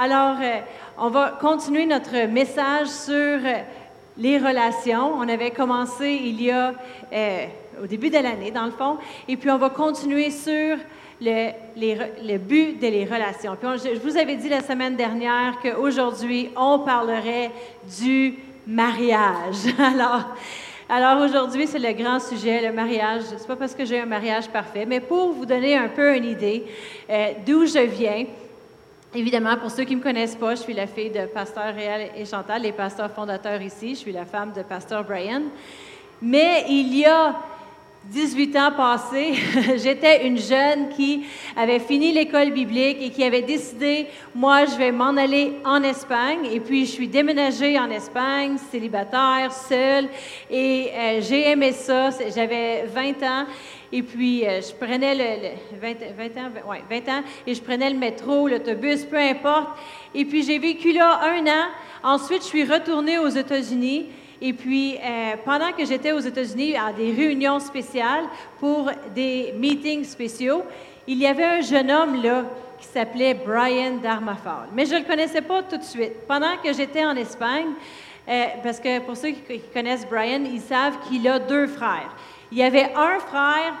Alors, euh, on va continuer notre message sur euh, les relations. On avait commencé il y a, euh, au début de l'année, dans le fond, et puis on va continuer sur le, le but des relations. Puis je vous avais dit la semaine dernière qu'aujourd'hui, on parlerait du mariage. Alors, alors aujourd'hui, c'est le grand sujet, le mariage. Ce n'est pas parce que j'ai un mariage parfait, mais pour vous donner un peu une idée d'où je viens. Évidemment, pour ceux qui ne me connaissent pas, je suis la fille de Pasteur Réal et Chantal, les pasteurs fondateurs ici. Je suis la femme de Pasteur Brian. Mais il y a 18 ans passés, j'étais une jeune qui avait fini l'école biblique et qui avait décidé, moi, je vais m'en aller en Espagne. Et puis, je suis déménagée en Espagne, célibataire, seule. Et euh, j'ai aimé ça. J'avais 20 ans. Et puis, euh, je prenais le, 20, 20, ans, ouais, 20 ans, et je prenais le métro, l'autobus, peu importe. Et puis, j'ai vécu là un an. Ensuite, je suis retournée aux États-Unis. Et puis, euh, pendant que j'étais aux États-Unis à des réunions spéciales pour des meetings spéciaux, il y avait un jeune homme là qui s'appelait Brian Darmafal. Mais je ne le connaissais pas tout de suite. Pendant que j'étais en Espagne, euh, parce que pour ceux qui connaissent Brian, ils savent qu'il a deux frères. Il y avait un frère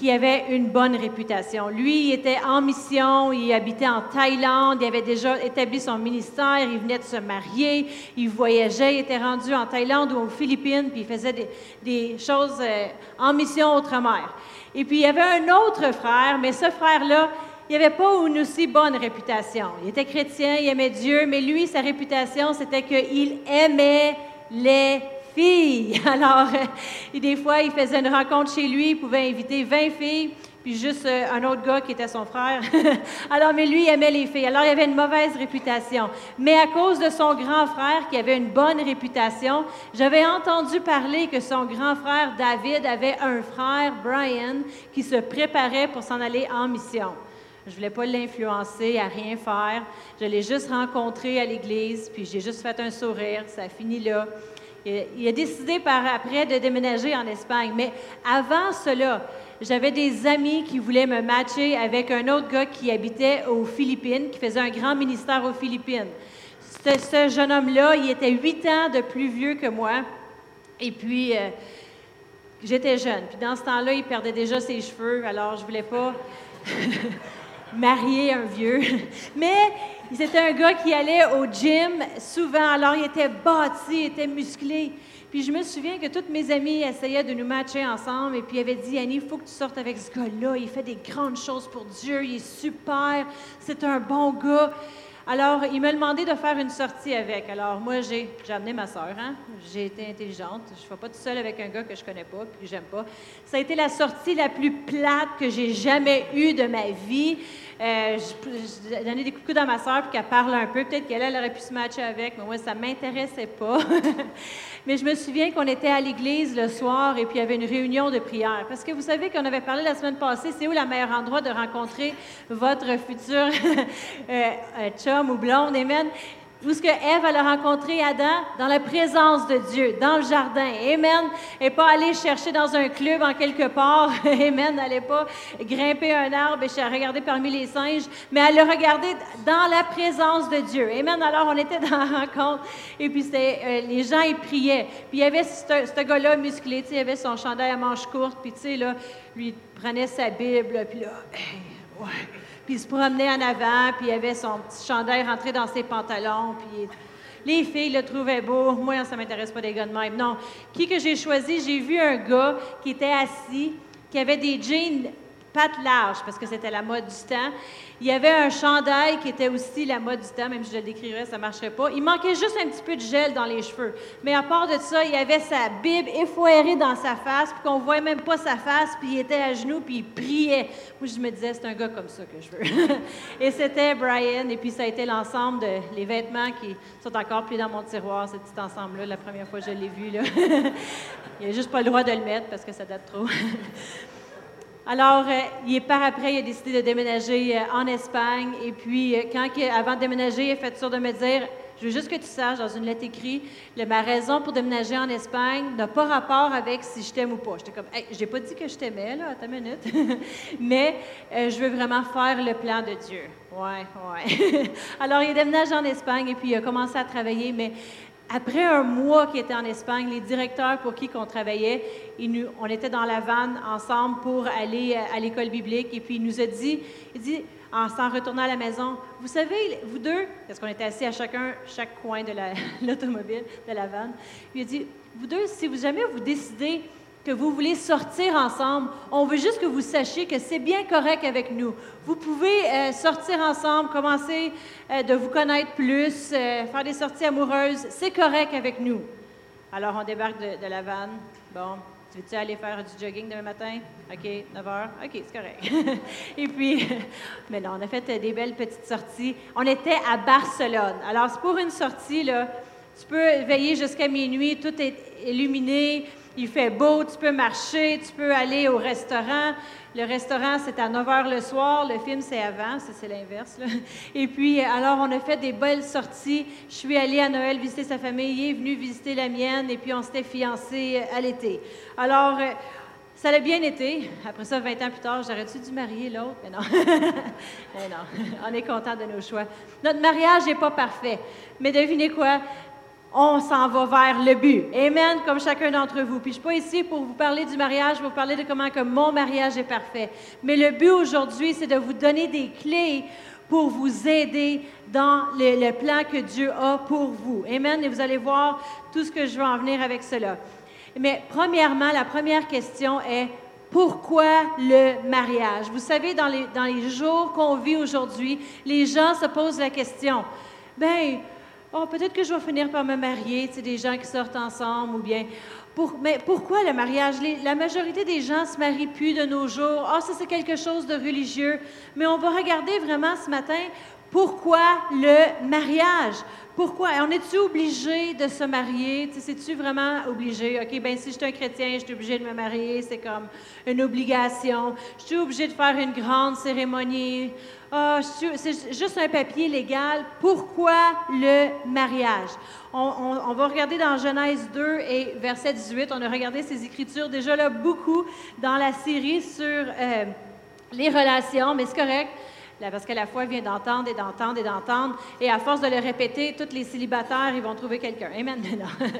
qui avait une bonne réputation. Lui, il était en mission, il habitait en Thaïlande, il avait déjà établi son ministère, il venait de se marier, il voyageait, il était rendu en Thaïlande ou aux Philippines, puis il faisait des, choses euh, en mission outre-mer. Et puis, il y avait un autre frère, mais ce frère-là, il n'avait pas une aussi bonne réputation. Il était chrétien, il aimait Dieu, mais lui, sa réputation, c'était qu'il aimait les filles. Alors, euh, des fois, il faisait une rencontre chez lui, il pouvait inviter 20 filles, puis juste euh, un autre gars qui était son frère. Alors, mais lui, il aimait les filles. Alors, il avait une mauvaise réputation. Mais à cause de son grand frère qui avait une bonne réputation, j'avais entendu parler que son grand frère David avait un frère, Brian, qui se préparait pour s'en aller en mission. Je ne voulais pas l'influencer à rien faire. Je l'ai juste rencontré à l'église, puis j'ai juste fait un sourire. Ça a fini là. Il a décidé par après de déménager en Espagne. Mais avant cela, j'avais des amis qui voulaient me matcher avec un autre gars qui habitait aux Philippines, qui faisait un grand ministère aux Philippines. Ce jeune homme-là, il était huit ans de plus vieux que moi. Et puis, euh, j'étais jeune. Puis dans ce temps-là, il perdait déjà ses cheveux, alors je voulais pas marier un vieux. Mais c'était un gars qui allait au gym souvent, alors il était bâti, il était musclé. Puis je me souviens que toutes mes amies essayaient de nous matcher ensemble et puis avaient dit Annie, il faut que tu sortes avec ce gars-là, il fait des grandes choses pour Dieu, il est super, c'est un bon gars. Alors, il m'a demandé de faire une sortie avec. Alors, moi, j'ai, amené ma soeur. Hein? J'ai été intelligente. Je ne vais pas toute seule avec un gars que je connais pas puis que j'aime pas. Ça a été la sortie la plus plate que j'ai jamais eue de ma vie. Euh, je, des coups à ma soeur pour qu'elle parle un peu. Peut-être qu'elle aurait pu se matcher avec, mais moi, ça ne m'intéressait pas. mais je me souviens qu'on était à l'église le soir et puis il y avait une réunion de prière. Parce que vous savez qu'on avait parlé la semaine passée, c'est où le meilleur endroit de rencontrer votre futur euh, euh, chum ou blonde? Amen? Où est-ce que Ève a rencontré Adam? Dans la présence de Dieu, dans le jardin. Amen. Et pas aller chercher dans un club en quelque part. Amen. N'allait pas grimper un arbre et regarder parmi les singes, mais elle le regarder dans la présence de Dieu. Amen. Alors, on était dans la rencontre et puis euh, les gens, ils priaient. Puis il y avait ce, gars-là musclé, il avait son chandail à manches courtes, puis tu sais, là, lui, il prenait sa Bible, puis là, ouais il se promenait en avant, puis il avait son petit chandail rentré dans ses pantalons, puis les filles le trouvaient beau. Moi, ça ne m'intéresse pas des gars de même. Non. Qui que j'ai choisi? J'ai vu un gars qui était assis, qui avait des jeans pattes larges, parce que c'était la mode du temps. Il y avait un chandail qui était aussi la mode du temps, même si je le décrirais, ça ne marcherait pas. Il manquait juste un petit peu de gel dans les cheveux. Mais à part de ça, il avait sa Bible effoirée dans sa face, puis qu'on ne voyait même pas sa face, puis il était à genoux, puis il priait. Moi, je me disais, c'est un gars comme ça que je veux. et c'était Brian, et puis ça a été l'ensemble de les vêtements qui sont encore plus dans mon tiroir, ce petit ensemble-là, la première fois que je l'ai vu. Il n'a juste pas le droit de le mettre parce que ça date trop. Alors, euh, il est par après, il a décidé de déménager euh, en Espagne. Et puis, euh, quand, avant de déménager, il a fait sûr de me dire Je veux juste que tu saches, dans une lettre écrite, ma raison pour déménager en Espagne n'a pas rapport avec si je t'aime ou pas. J'étais comme hey, J'ai pas dit que je t'aimais, là, à ta minute. Mais je veux vraiment faire le plan de Dieu. Ouais, ouais. Alors, il a déménagé en Espagne et puis il a commencé à travailler. Mais après un mois qu'il était en Espagne, les directeurs pour qui on travaillait, on était dans la vanne ensemble pour aller euh, à l'école biblique. Et puis il nous a dit, il dit, en s'en retournant à la maison, vous savez, vous deux, parce qu'on était assis à chacun, chaque coin de l'automobile, de la vanne, il a dit, vous deux, si vous jamais vous décidez vous voulez sortir ensemble. On veut juste que vous sachiez que c'est bien correct avec nous. Vous pouvez euh, sortir ensemble, commencer euh, de vous connaître plus, euh, faire des sorties amoureuses. C'est correct avec nous. Alors, on débarque de, la vanne. Bon, tu veux-tu aller faire du jogging demain matin? OK, 9 h. OK, c'est correct. Et puis, mais non, on a fait des belles petites sorties. On était à Barcelone. Alors, c'est pour une sortie, là. Tu peux veiller jusqu'à minuit, tout est illuminé il fait beau, tu peux marcher, tu peux aller au restaurant. Le restaurant, c'est à 9 h le soir. Le film, c'est avant. C'est l'inverse. Et puis, alors, on a fait des belles sorties. Je suis allée à Noël visiter sa famille. Il est venu visiter la mienne. Et puis, on s'était fiancés à l'été. Alors, euh, ça a bien été. Après ça, 20 ans plus tard, j'aurais-tu dû marier l'autre? Mais non. Mais non. On est content de nos choix. Notre mariage n'est pas parfait. Mais devinez quoi? On s'en va vers le but. Amen, comme chacun d'entre vous. Puis je suis pas ici pour vous parler du mariage, pour vous parler de comment que mon mariage est parfait. Mais le but aujourd'hui, c'est de vous donner des clés pour vous aider dans le, plan que Dieu a pour vous. Amen. Et vous allez voir tout ce que je veux en venir avec cela. Mais premièrement, la première question est pourquoi le mariage? Vous savez, dans les, dans les jours qu'on vit aujourd'hui, les gens se posent la question. Ben, Oh, peut-être que je vais finir par me marier, tu sais, des gens qui sortent ensemble, ou bien. Pour, mais pourquoi le mariage? la majorité des gens se marient plus de nos jours. Ah, oh, ça, c'est quelque chose de religieux. Mais on va regarder vraiment ce matin pourquoi le mariage? Pourquoi? On est-tu obligé de se marier? C'est-tu vraiment obligé? OK, bien, si je suis un chrétien, je suis obligé de me marier, c'est comme une obligation. Je suis obligé de faire une grande cérémonie. Ah, c'est juste un papier légal. Pourquoi le mariage? On, va regarder dans Genèse 2 et verset 18. On a regardé ces écritures déjà là beaucoup dans la série sur euh, les relations, mais c'est correct. Parce que la foi vient d'entendre et d'entendre et d'entendre. Et à force de le répéter, tous les célibataires, ils vont trouver quelqu'un. Amen.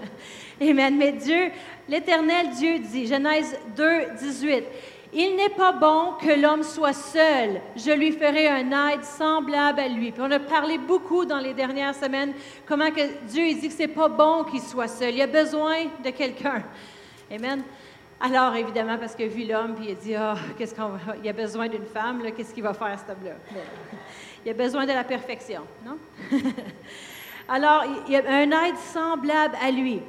Amen. Mais Dieu, l'Éternel Dieu dit, Genèse 2, 18, il n'est pas bon que l'homme soit seul. Je lui ferai un aide semblable à lui. Puis on a parlé beaucoup dans les dernières semaines comment que Dieu il dit que c'est pas bon qu'il soit seul. Il a besoin de quelqu'un. Amen. Alors, évidemment, parce qu'il a vu l'homme, puis il a dit, ah, qu'est-ce qu'on il a besoin d'une femme, qu'est-ce qu'il va faire, cet homme-là? Il a besoin de la perfection, non? Alors, il y a un aide semblable à lui.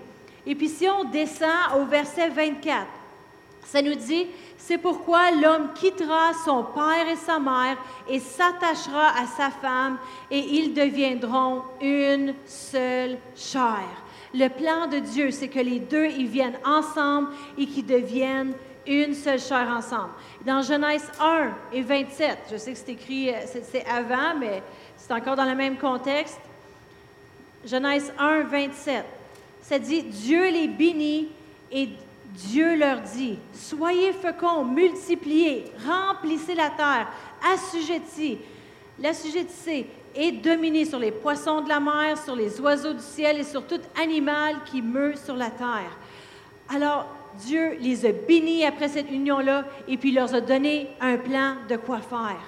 Et puis, si on descend au verset 24, ça nous dit, c'est pourquoi l'homme quittera son père et sa mère et s'attachera à sa femme et ils deviendront une seule chair. Le plan de Dieu, c'est que les deux, ils viennent ensemble et qu'ils deviennent une seule chair ensemble. Dans Genèse 1 et 27, je sais que c'est écrit, c'est avant, mais c'est encore dans le même contexte. Genèse 1, 27, ça dit, Dieu les bénit et Dieu leur dit, soyez féconds, multipliez, remplissez la terre, assujettissez, l'assujettissez et dominez sur les poissons de la mer, sur les oiseaux du ciel et sur tout animal qui meut sur la terre. Alors, Dieu les a bénis après cette union-là et puis leur a donné un plan de quoi faire.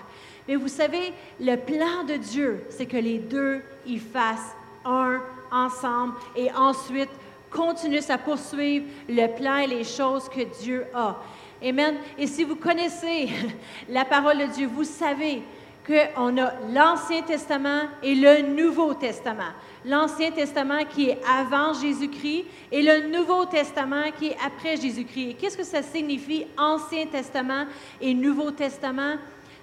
Mais vous savez, le plan de Dieu, c'est que les deux y fassent un ensemble et ensuite continue à poursuivre le plan et les choses que Dieu a. Amen. Et si vous connaissez la parole de Dieu, vous savez qu'on a l'Ancien Testament et le Nouveau Testament. L'Ancien Testament qui est avant Jésus-Christ et le Nouveau Testament qui est après Jésus-Christ. Qu'est-ce que ça signifie, Ancien Testament et Nouveau Testament?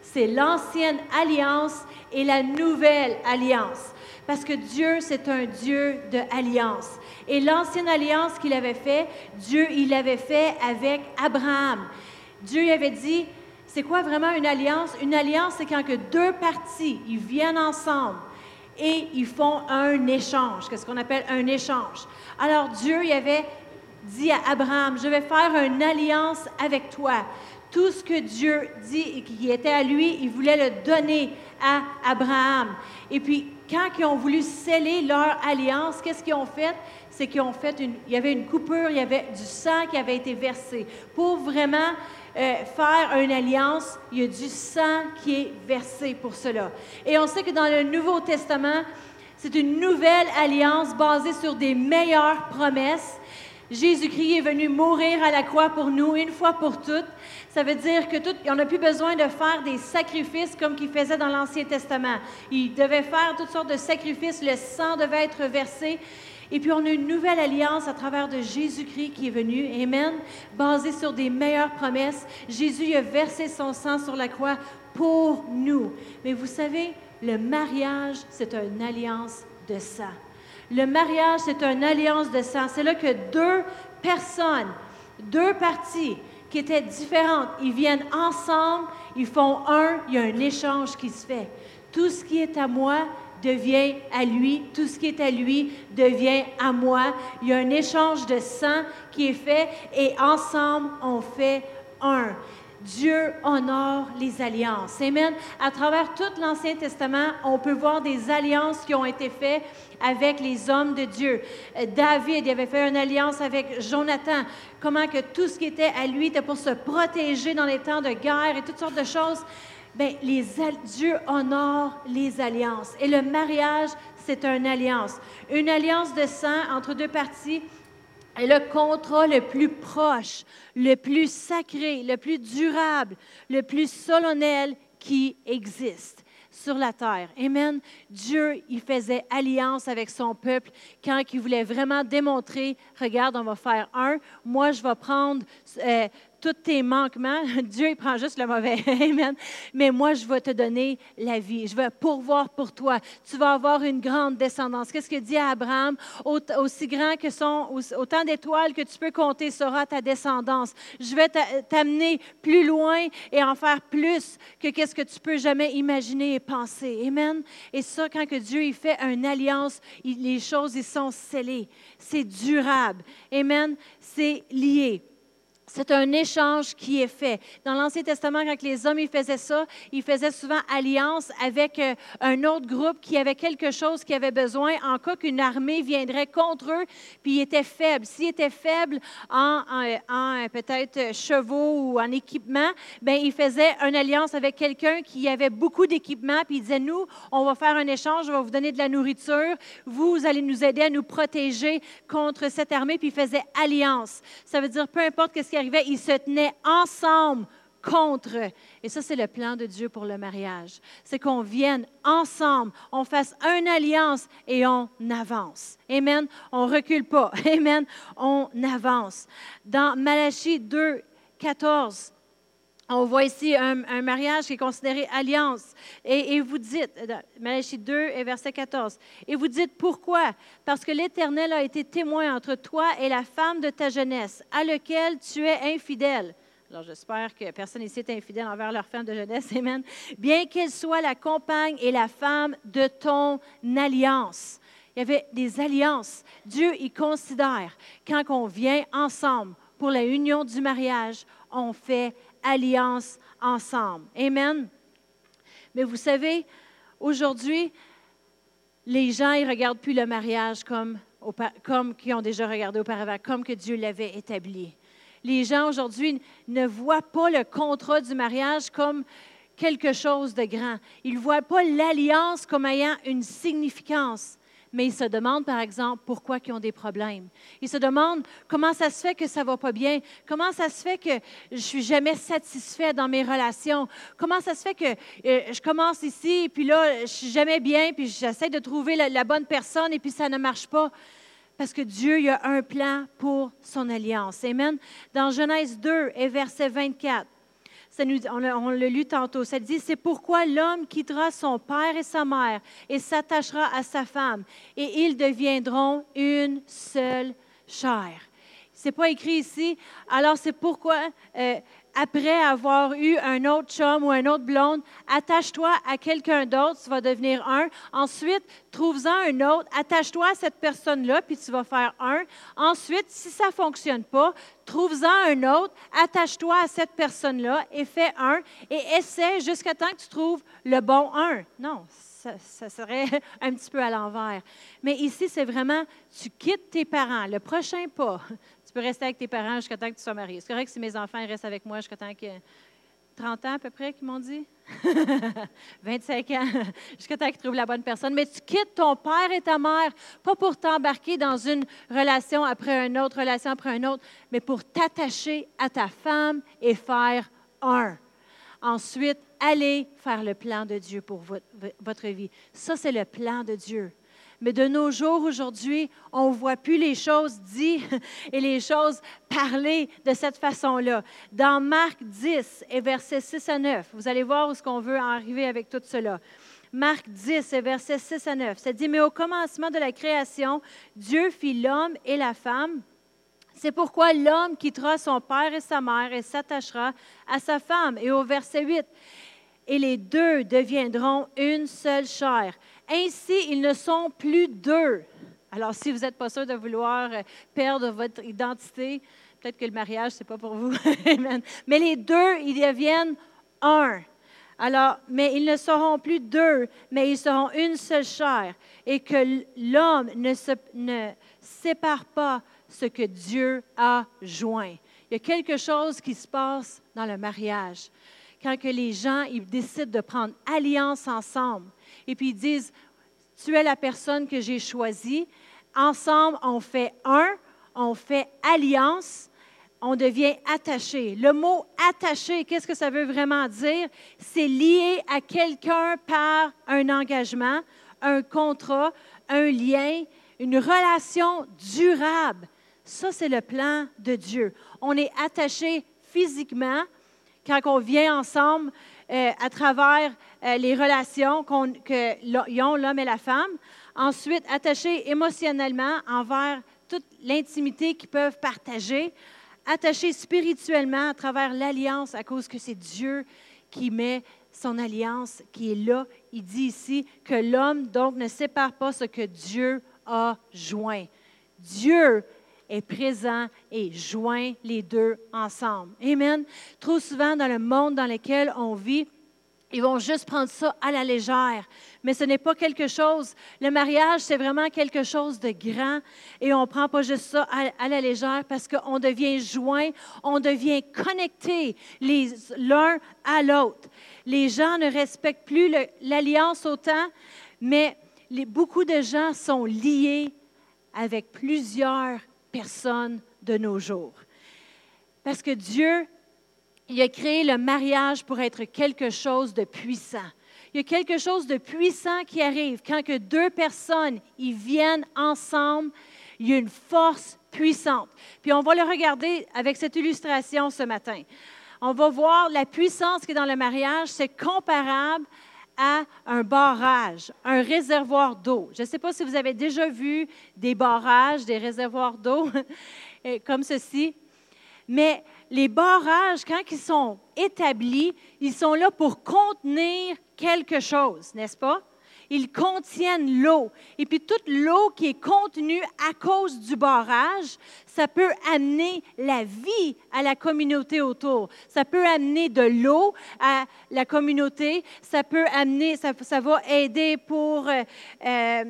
C'est l'ancienne alliance et la nouvelle alliance. Parce que Dieu, c'est un Dieu de alliance. Et l'ancienne alliance qu'il avait fait, Dieu, il l'avait fait avec Abraham. Dieu avait dit, C'est quoi vraiment une alliance? Une alliance, c'est quand que deux parties, ils viennent ensemble et ils font un échange. Qu'est-ce qu'on appelle un échange? Alors Dieu, il avait dit à Abraham, je vais faire une alliance avec toi. Tout ce que Dieu dit qui était à lui, il voulait le donner à Abraham. Et puis, quand ils ont voulu sceller leur alliance, qu'est-ce qu'ils ont fait? C'est qu'ils ont fait une, il y avait une coupure, il y avait du sang qui avait été versé. Pour vraiment euh, faire une alliance, il y a du sang qui est versé pour cela. Et on sait que dans le Nouveau Testament, c'est une nouvelle alliance basée sur des meilleures promesses. Jésus-Christ est venu mourir à la croix pour nous une fois pour toutes. Ça veut dire que tout, on n'a plus besoin de faire des sacrifices comme qu'il faisait dans l'Ancien Testament. Il devait faire toutes sortes de sacrifices, le sang devait être versé. Et puis, on a une nouvelle alliance à travers de Jésus-Christ qui est venu, Amen, basée sur des meilleures promesses. Jésus a versé son sang sur la croix pour nous. Mais vous savez, le mariage, c'est une alliance de sang. Le mariage, c'est une alliance de sang. C'est là que deux personnes, deux parties qui étaient différentes, ils viennent ensemble, ils font un, il y a un échange qui se fait. Tout ce qui est à moi devient à lui, tout ce qui est à lui devient à moi. Il y a un échange de sang qui est fait et ensemble, on fait un. Dieu honore les alliances. Amen. À travers tout l'Ancien Testament, on peut voir des alliances qui ont été faites avec les hommes de Dieu. Euh, David avait fait une alliance avec Jonathan. Comment que tout ce qui était à lui était pour se protéger dans les temps de guerre et toutes sortes de choses. Bien, les, Dieu honore les alliances. Et le mariage, c'est une alliance. Une alliance de sang entre deux parties est le contrat le plus proche, le plus sacré, le plus durable, le plus solennel qui existe sur la terre. Amen. Dieu, il faisait alliance avec son peuple quand il voulait vraiment démontrer, regarde, on va faire un, moi je vais prendre euh, tous tes manquements. Dieu, il prend juste le mauvais. Amen. Mais moi, je vais te donner la vie. Je vais pourvoir pour toi. Tu vas avoir une grande descendance. Qu'est-ce que dit Abraham? Aussi grand que sont, autant d'étoiles que tu peux compter sera ta descendance. Je vais t'amener plus loin et en faire plus que qu'est-ce que tu peux jamais imaginer et penser. Amen. Et ça, quand que Dieu il fait une alliance, les choses, ils sont scellées. C'est durable. Amen. C'est lié. C'est un échange qui est fait. Dans l'Ancien Testament, quand les hommes ils faisaient ça, ils faisaient souvent alliance avec euh, un autre groupe qui avait quelque chose qui avait besoin en cas qu'une armée viendrait contre eux, puis ils étaient faibles. S'ils étaient faibles en, peut-être chevaux ou en équipement, bien, ils faisaient une alliance avec quelqu'un qui avait beaucoup d'équipement, puis ils disaient, nous, on va faire un échange, je vais vous donner de la nourriture, vous, allez nous aider à nous protéger contre cette armée, puis ils faisaient alliance. Ça veut dire, peu importe ce qui ils se tenaient ensemble contre. Et ça, c'est le plan de Dieu pour le mariage. C'est qu'on vienne ensemble, on fasse une alliance et on avance. Amen. On recule pas. Amen. On avance. Dans Malachie 2, 14, on voit ici un, mariage qui est considéré alliance. Et, vous dites, Malachie 2 et verset 14, et vous dites pourquoi? Parce que l'Éternel a été témoin entre toi et la femme de ta jeunesse, à laquelle tu es infidèle. Alors j'espère que personne ici est infidèle envers leur femme de jeunesse, Amen. Bien qu'elle soit la compagne et la femme de ton alliance. Il y avait des alliances. Dieu y considère quand on vient ensemble pour la union du mariage, on fait alliance ensemble. Amen. Mais vous savez, aujourd'hui, les gens, ils ne regardent plus le mariage comme, comme qui ont déjà regardé auparavant, comme que Dieu l'avait établi. Les gens aujourd'hui ne voient pas le contrat du mariage comme quelque chose de grand. Ils ne voient pas l'alliance comme ayant une significance mais ils se demandent, par exemple, pourquoi ils ont des problèmes. Ils se demandent comment ça se fait que ça ne va pas bien, comment ça se fait que je suis jamais satisfait dans mes relations, comment ça se fait que euh, je commence ici, puis là, je suis jamais bien, puis j'essaie de trouver la, la, bonne personne, et puis ça ne marche pas? Parce que Dieu il a un plan pour son alliance. Amen. Dans Genèse 2 et verset 24, on, l'a lu tantôt, ça dit, c'est pourquoi l'homme quittera son père et sa mère et s'attachera à sa femme, et ils deviendront une seule chair. c'est pas écrit ici. Alors c'est pourquoi euh, après avoir eu un autre chum ou un autre blonde, attache-toi à quelqu'un d'autre, tu vas devenir un. Ensuite, trouve-en un autre, attache-toi à cette personne-là, puis tu vas faire un. Ensuite, si ça ne fonctionne pas, trouve-en un autre, attache-toi à cette personne-là et fais un et essaie jusqu'à temps que tu trouves le bon un. Non, ça, serait un petit peu à l'envers. Mais ici, c'est vraiment, tu quittes tes parents. Le prochain pas, tu peux rester avec tes parents jusqu'à temps que tu sois marié. C'est correct si mes enfants restent avec moi jusqu'à temps que. 30 ans à peu près qu'ils m'ont dit? 25 ans, jusqu'à temps qu'ils trouvent la bonne personne. Mais tu quittes ton père et ta mère, pas pour t'embarquer dans une relation après une autre, relation après une autre, mais pour t'attacher à ta femme et faire un. Ensuite, allez faire le plan de Dieu pour votre vie. Ça, c'est le plan de Dieu. Mais de nos jours, aujourd'hui, on ne voit plus les choses dites et les choses parlées de cette façon-là. Dans Marc 10 et versets 6 à 9, vous allez voir où est-ce qu'on veut en arriver avec tout cela. Marc 10 et versets 6 à 9, ça dit, mais au commencement de la création, Dieu fit l'homme et la femme. C'est pourquoi l'homme quittera son père et sa mère et s'attachera à sa femme. Et au verset 8, et les deux deviendront une seule chair. Ainsi, ils ne sont plus deux. Alors, si vous n'êtes pas sûr de vouloir euh, perdre votre identité, peut-être que le mariage, ce n'est pas pour vous. mais les deux, ils deviennent un. Alors, mais ils ne seront plus deux, mais ils seront une seule chair. Et que l'homme ne, se, ne sépare pas ce que Dieu a joint. Il y a quelque chose qui se passe dans le mariage. Quand que les gens ils décident de prendre alliance ensemble, et puis ils disent, tu es la personne que j'ai choisie. Ensemble, on fait un, on fait alliance, on devient attaché. Le mot attaché, qu'est-ce que ça veut vraiment dire? C'est lié à quelqu'un par un engagement, un contrat, un lien, une relation durable. Ça, c'est le plan de Dieu. On est attaché physiquement quand on vient ensemble euh, à travers euh, les relations que ont l'homme et la femme. Ensuite, attachés émotionnellement envers toute l'intimité qu'ils peuvent partager. Attachés spirituellement à travers l'alliance à cause que c'est Dieu qui met son alliance qui est là. Il dit ici que l'homme donc ne sépare pas ce que Dieu a joint. Dieu est présent et joint les deux ensemble. Amen. Trop souvent dans le monde dans lequel on vit, ils vont juste prendre ça à la légère. Mais ce n'est pas quelque chose. Le mariage, c'est vraiment quelque chose de grand. Et on ne prend pas juste ça à, la légère parce qu'on devient joint, on devient connecté l'un à l'autre. Les gens ne respectent plus l'alliance autant, mais beaucoup de gens sont liés avec plusieurs personne de nos jours. Parce que Dieu, il a créé le mariage pour être quelque chose de puissant. Il y a quelque chose de puissant qui arrive quand que deux personnes ils viennent ensemble. Il y a une force puissante. Puis on va le regarder avec cette illustration ce matin. On va voir la puissance qui est dans le mariage. C'est comparable à un barrage, un réservoir d'eau. Je ne sais pas si vous avez déjà vu des barrages, des réservoirs d'eau comme ceci, mais les barrages, quand ils sont établis, ils sont là pour contenir quelque chose, n'est-ce pas? Ils contiennent l'eau. Et puis toute l'eau qui est contenue à cause du barrage, ça peut amener la vie à la communauté autour. Ça peut amener de l'eau à la communauté. Ça peut amener, ça, va aider pour euh, euh,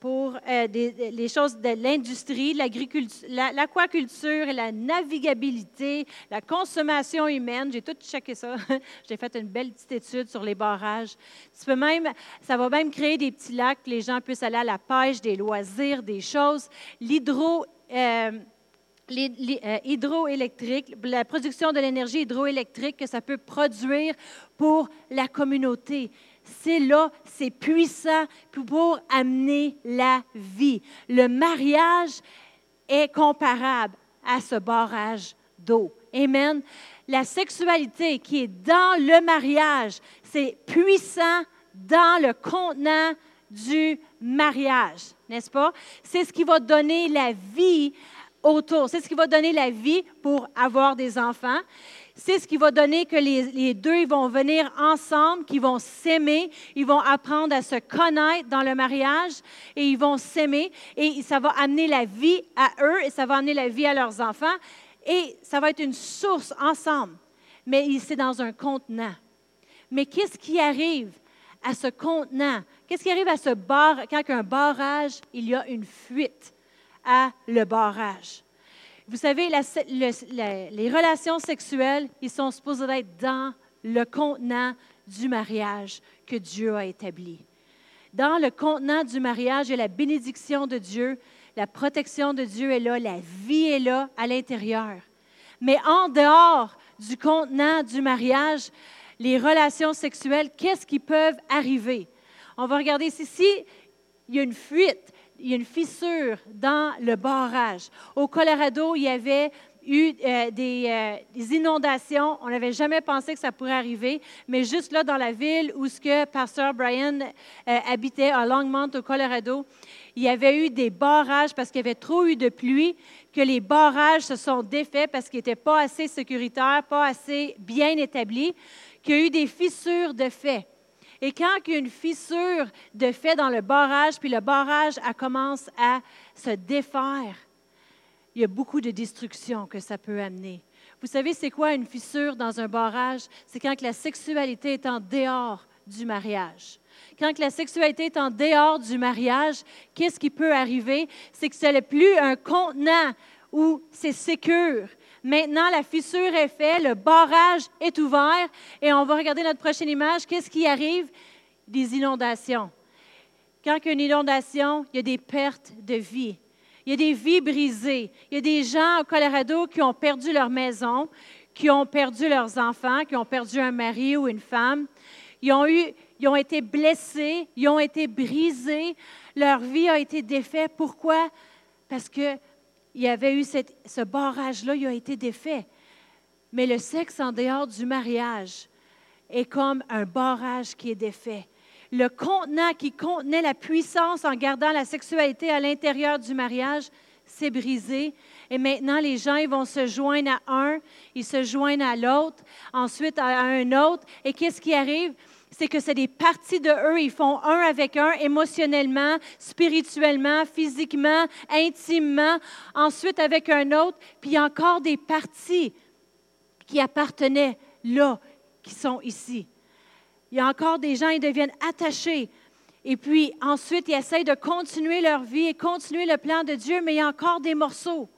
pour euh, les choses de l'industrie, l'aquaculture, la, navigabilité, la consommation humaine. J'ai tout checké ça. J'ai fait une belle petite étude sur les barrages. Tu peux même, ça va même créer des petits lacs, les gens puissent aller à la pêche, des loisirs, des choses. L'hydro... Euh, euh, la production de l'énergie hydroélectrique que ça peut produire pour la communauté c'est là, c'est puissant pour amener la vie. Le mariage est comparable à ce barrage d'eau. Amen. La sexualité qui est dans le mariage, c'est puissant dans le contenant du mariage, n'est-ce pas? C'est ce qui va donner la vie autour. C'est ce qui va donner la vie pour avoir des enfants. C'est ce qui va donner que les, deux vont venir ensemble, qu'ils vont s'aimer, ils vont apprendre à se connaître dans le mariage et ils vont s'aimer et ça va amener la vie à eux et ça va amener la vie à leurs enfants et ça va être une source ensemble. Mais c'est dans un contenant. Mais qu'est-ce qui arrive à ce contenant? Qu'est-ce qui arrive à ce bar, quand un barrage, il y a une fuite à le barrage? Vous savez, les relations sexuelles, ils sont supposés être dans le contenant du mariage que Dieu a établi. Dans le contenant du mariage, il y a la bénédiction de Dieu, la protection de Dieu est là, la vie est là à l'intérieur. Mais en dehors du contenant du mariage, les relations sexuelles, qu'est-ce qui peut arriver? On va regarder ici. Si il y a une fuite, il y a une fissure dans le barrage. Au Colorado, il y avait eu euh, euh, des, inondations. On n'avait jamais pensé que ça pourrait arriver, mais juste là, dans la ville où ce que Pasteur Brian euh, habitait, à Longmont, au Colorado, il y avait eu des barrages parce qu'il y avait trop eu de pluie, que les barrages se sont défaits parce qu'ils n'étaient pas assez sécuritaires, pas assez bien établis, qu'il y a eu des fissures de fait. Et quand il y a une fissure de fait dans le barrage, puis le barrage commence à se défaire, il y a beaucoup de destruction que ça peut amener. Vous savez, c'est quoi une fissure dans un barrage? C'est quand la sexualité est en dehors du mariage. Quand la sexualité est en dehors du mariage, qu'est-ce qui peut arriver? C'est que ce n'est plus un contenant où c'est sécure, Maintenant, la fissure est faite, le barrage est ouvert et on va regarder notre prochaine image. Qu'est-ce qui arrive? Des inondations. Quand il y a une inondation, il y a des pertes de vie. Il y a des vies brisées. Il y a des gens au Colorado qui ont perdu leur maison, qui ont perdu leurs enfants, qui ont perdu un mari ou une femme. Ils ont, eu, ils ont été blessés, ils ont été brisés. Leur vie a été défaite. Pourquoi? Parce que il y avait eu ce barrage-là, il a été défait. Mais le sexe en dehors du mariage est comme un barrage qui est défait. Le contenant qui contenait la puissance en gardant la sexualité à l'intérieur du mariage s'est brisé. Et maintenant, les gens vont se joindre à un, ils se joignent à l'autre, ensuite à un autre. Et qu'est-ce qui arrive? C'est que c'est des parties de eux, ils font un avec un émotionnellement, spirituellement, physiquement, intimement, ensuite avec un autre, puis il y a encore des parties qui appartenaient là, qui sont ici. Il y a encore des gens, ils deviennent attachés. Et puis ensuite, ils essayent de continuer leur vie et continuer le plan de Dieu, mais il y a encore des morceaux.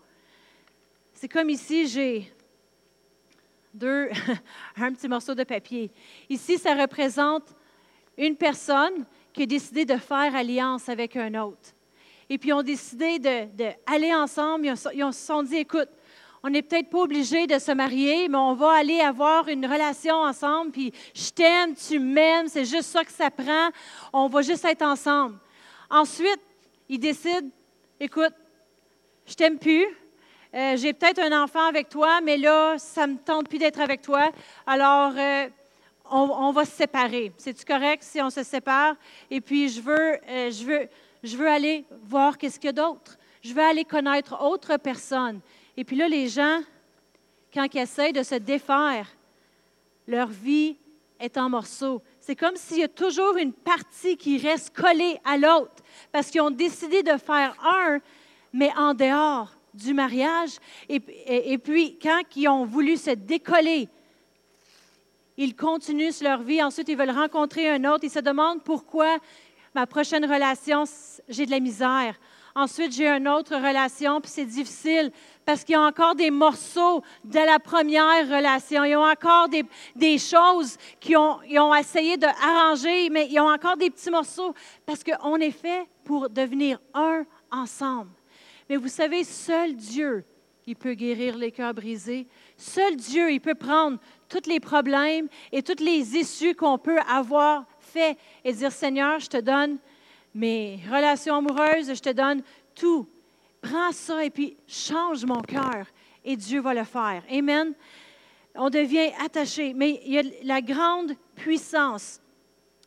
C'est comme ici, j'ai deux, un petit morceau de papier. Ici, ça représente une personne qui a décidé de faire alliance avec un autre. Et puis, ils ont décidé d'aller ensemble. Ils, se sont dit, écoute, on n'est peut-être pas obligé de se marier, mais on va aller avoir une relation ensemble. Puis, je t'aime, tu m'aimes, c'est juste ça que ça prend. On va juste être ensemble. Ensuite, ils décident, écoute, je t'aime plus, euh, j'ai peut-être un enfant avec toi, mais là, ça ne me tente plus d'être avec toi. Alors, euh, on, va se séparer. C'est-tu correct si on se sépare? Et puis, je veux, euh, je veux, je veux aller voir qu'est-ce qu'il y a d'autre. Je veux aller connaître autre personne. Et puis là, les gens, quand ils essayent de se défaire, leur vie est en morceaux. C'est comme s'il y a toujours une partie qui reste collée à l'autre parce qu'ils ont décidé de faire un, mais en dehors du mariage. Et, puis, quand ils ont voulu se décoller, ils continuent leur vie. Ensuite, ils veulent rencontrer un autre. Ils se demandent pourquoi ma prochaine relation, j'ai de la misère. Ensuite, j'ai une autre relation, puis c'est difficile parce qu'il y a encore des morceaux de la première relation. Ils ont encore des, des choses qu'ils ont, ont essayé d'arranger, mais ils ont encore des petits morceaux parce qu'on est fait pour devenir un ensemble. Mais vous savez, seul Dieu, il peut guérir les cœurs brisés. Seul Dieu, il peut prendre tous les problèmes et toutes les issues qu'on peut avoir fait et dire, Seigneur, je te donne mes relations amoureuses, je te donne tout. Prends ça et puis change mon cœur et Dieu va le faire. Amen. On devient attaché, mais il y a la grande puissance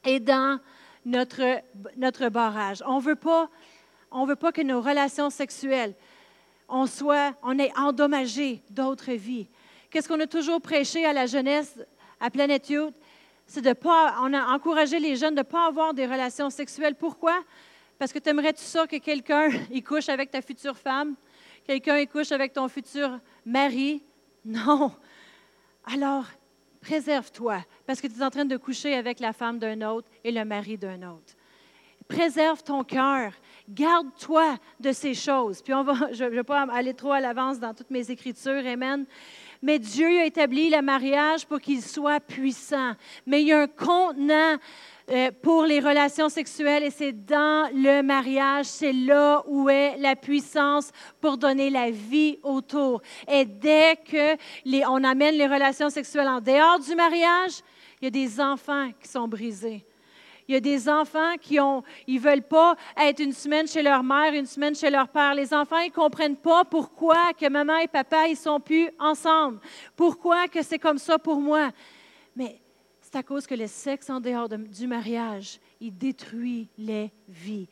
est dans notre, notre barrage. On ne veut pas on ne veut pas que nos relations sexuelles. on soit, on ait endommagé d'autres vies. Qu'est-ce qu'on a toujours prêché à la jeunesse à Planet Youth? C'est de pas, on a encouragé les jeunes de ne pas avoir des relations sexuelles. Pourquoi? Parce que tu aimerais-tu ça que quelqu'un y couche avec ta future femme? Quelqu'un y couche avec ton futur mari? Non. Alors, préserve-toi, parce que tu es en train de coucher avec la femme d'un autre et le mari d'un autre. Préserve ton cœur. Garde-toi de ces choses. Puis on va, je ne vais pas aller trop à l'avance dans toutes mes écritures, Amen. Mais Dieu a établi le mariage pour qu'il soit puissant. Mais il y a un contenant euh, pour les relations sexuelles et c'est dans le mariage, c'est là où est la puissance pour donner la vie autour. Et dès que on amène les relations sexuelles en dehors du mariage, il y a des enfants qui sont brisés. Il y a des enfants qui ont, ils veulent pas être une semaine chez leur mère, une semaine chez leur père. Les enfants, ils comprennent pas pourquoi que maman et papa, ils sont plus ensemble. Pourquoi que c'est comme ça pour moi? Mais c'est à cause que le sexe en dehors du mariage, il détruit les vies.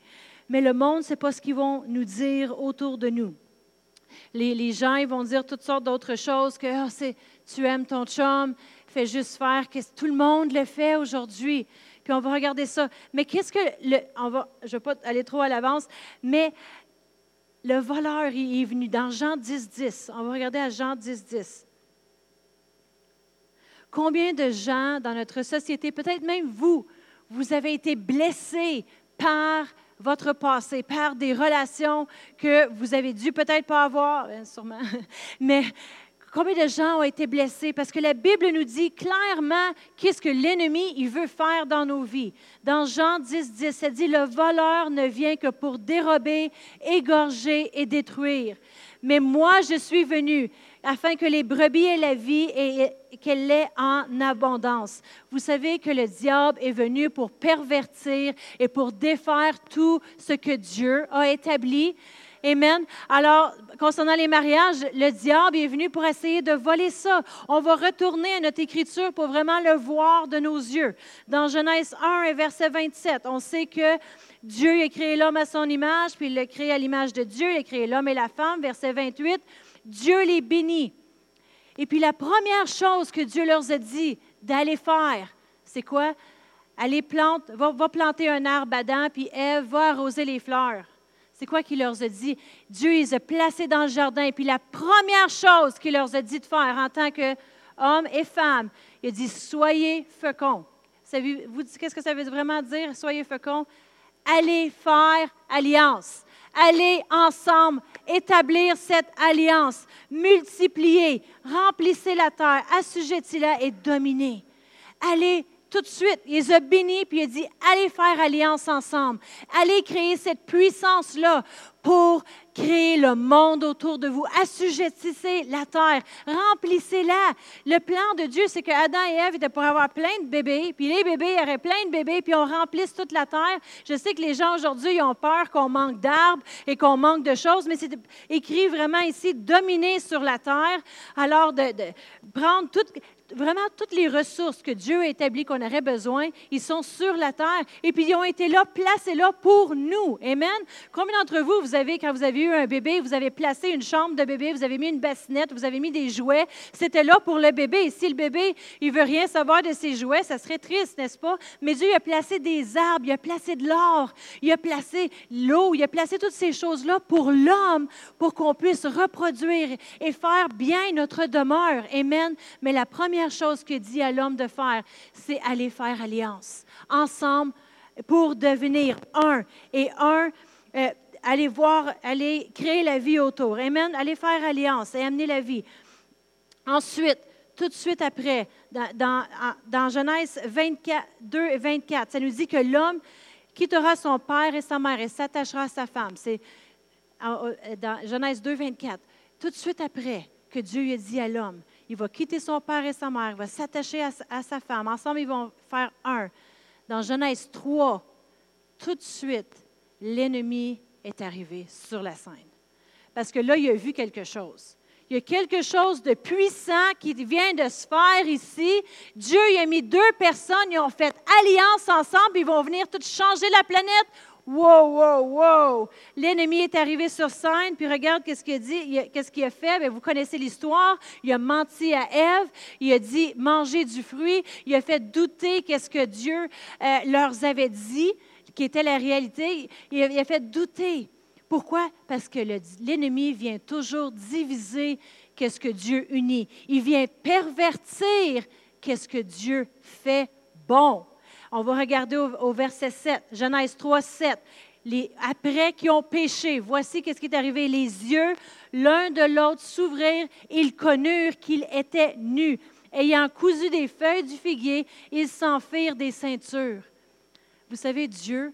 Mais le monde, ce n'est pas ce qu'ils vont nous dire autour de nous. Les, gens, ils vont dire toutes sortes d'autres choses, que oh, tu aimes ton chum, fais juste faire, tout le monde le fait aujourd'hui? Puis on va regarder ça. Mais qu'est-ce que le, on va, je ne vais pas aller trop à l'avance, mais le voleur il est venu dans Jean 10, 10. On va regarder à Jean 10, 10. Combien de gens dans notre société, peut-être même vous, vous avez été blessés par votre passé, par des relations que vous avez dû peut-être pas avoir, sûrement, mais combien de gens ont été blessés? Parce que la Bible nous dit clairement qu'est-ce que l'ennemi il veut faire dans nos vies. Dans Jean 10, 10, ça dit, le voleur ne vient que pour dérober, égorger et détruire. Mais moi, je suis venu afin que les brebis aient la vie et qu'elle l'ait en abondance. Vous savez que le diable est venu pour pervertir et pour défaire tout ce que Dieu a établi. Amen. Alors, concernant les mariages, le diable est venu pour essayer de voler ça. On va retourner à notre écriture pour vraiment le voir de nos yeux. Dans Genèse 1 verset 27, on sait que Dieu a créé l'homme à son image, puis il l'a créé à l'image de Dieu, il a créé l'homme et la femme. Verset 28, Dieu les bénit. Et puis la première chose que Dieu leur a dit d'aller faire, c'est quoi? Allez plante, va, planter un arbre Adam, puis Ève va arroser les fleurs. C'est quoi qu'il leur a dit? Dieu les a placés dans le jardin. Et puis la première chose qu'il leur a dit de faire en tant qu'hommes et femmes, il a dit, soyez féconds. Vous qu'est-ce que ça veut vraiment dire, soyez féconds? Allez faire alliance. Allez ensemble établir cette alliance, multiplier, remplissez la terre, assujettez-la et dominez. Allez tout de suite, il les a bénis, puis il a dit, allez faire alliance ensemble. Allez créer cette puissance-là pour créer le monde autour de vous. Assujettissez la terre, remplissez-la. Le plan de Dieu, c'est que Adam et Ève étaient pour avoir plein de bébés, puis les bébés auraient plein de bébés, puis on remplisse toute la terre. Je sais que les gens aujourd'hui ont peur qu'on manque d'arbres et qu'on manque de choses, mais c'est écrit vraiment ici, dominer sur la terre. Alors, de, de prendre toute vraiment toutes les ressources que Dieu a établies qu'on aurait besoin, ils sont sur la terre et puis ils ont été là, placés là pour nous. Amen. Combien d'entre vous, vous avez, quand vous avez eu un bébé, vous avez placé une chambre de bébé, vous avez mis une bassinette, vous avez mis des jouets, c'était là pour le bébé. Et si le bébé, il veut rien savoir de ses jouets, ça serait triste, n'est-ce pas? Mais Dieu a placé des arbres, il a placé de l'or, il a placé l'eau, il a placé toutes ces choses-là pour l'homme, pour qu'on puisse reproduire et faire bien notre demeure. Amen. Mais la première chose que dit à l'homme de faire, c'est aller faire alliance ensemble pour devenir un. Et un, euh, aller voir, aller créer la vie autour. Amen. Aller faire alliance et amener la vie. Ensuite, tout de suite après, dans, Genèse 24, 2 et 24, ça nous dit que l'homme quittera son père et sa mère et s'attachera à sa femme. C'est dans Genèse 2, 24. Tout de suite après que Dieu a dit à l'homme, il va quitter son père et sa mère, il va s'attacher à, sa femme. Ensemble, ils vont faire un. Dans Genèse 3, tout de suite, l'ennemi est arrivé sur la scène. Parce que là, il a vu quelque chose. Il y a quelque chose de puissant qui vient de se faire ici. Dieu il a mis deux personnes, ils ont fait alliance ensemble, ils vont venir tout changer la planète. Wow, wow, wow! L'ennemi est arrivé sur scène, puis regarde qu'est-ce qu'il a dit, qu'est-ce qu'il a fait. Bien, vous connaissez l'histoire. Il a menti à Ève. Il a dit manger du fruit. Il a fait douter qu'est-ce que Dieu euh, leur avait dit, qui était la réalité. Il a, fait douter. Pourquoi? Parce que l'ennemi vient toujours diviser qu'est-ce que Dieu unit. Il vient pervertir qu'est-ce que Dieu fait bon. On va regarder au, verset 7, Genèse 3, 7. Les, après qu'ils ont péché, voici qu'est-ce qui est arrivé. Les yeux l'un de l'autre s'ouvrirent, ils connurent qu'ils étaient nus. Ayant cousu des feuilles du figuier, ils s'en firent des ceintures. Vous savez, Dieu,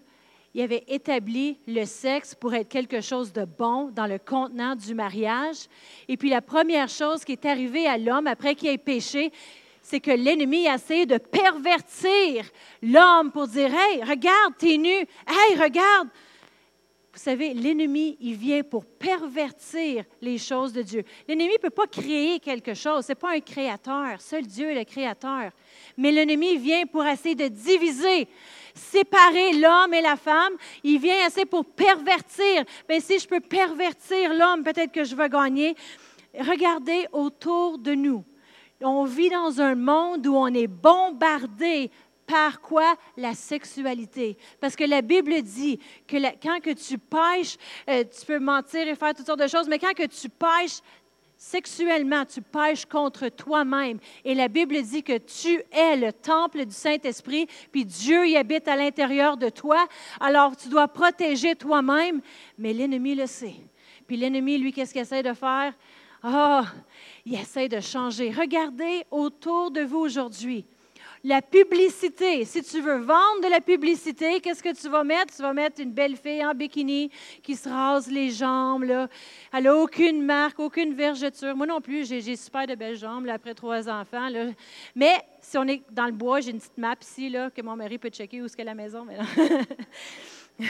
il avait établi le sexe pour être quelque chose de bon dans le contenant du mariage. Et puis la première chose qui est arrivée à l'homme après qu'il ait péché, c'est que l'ennemi a essayé de pervertir l'homme pour dire Hey, regarde, t'es nu. Hey, regarde. Vous savez, l'ennemi, il vient pour pervertir les choses de Dieu. L'ennemi ne peut pas créer quelque chose. Ce n'est pas un créateur. Seul Dieu est le créateur. Mais l'ennemi vient pour essayer de diviser, séparer l'homme et la femme. Il vient essayer pour pervertir. Mais si je peux pervertir l'homme, peut-être que je vais gagner. Regardez autour de nous on vit dans un monde où on est bombardé par quoi? La sexualité. Parce que la Bible dit que quand que tu pêches, euh, tu peux mentir et faire toutes sortes de choses, mais quand que tu pêches sexuellement, tu pêches contre toi-même. Et la Bible dit que tu es le temple du Saint-Esprit, puis Dieu y habite à l'intérieur de toi. Alors, tu dois protéger toi-même, mais l'ennemi le sait. Puis l'ennemi, lui, qu'est-ce qu'il essaie de faire? Ah, il essaie de changer. Regardez autour de vous aujourd'hui. La publicité, si tu veux vendre de la publicité, qu'est-ce que tu vas mettre? Tu vas mettre une belle fille en bikini qui se rase les jambes. Là. Elle n'a aucune marque, aucune vergeture. Moi non plus, j'ai super de belles jambes après trois enfants. Mais si on est dans le bois, j'ai une petite map ici là, que mon mari peut checker où est-ce la maison. Mais,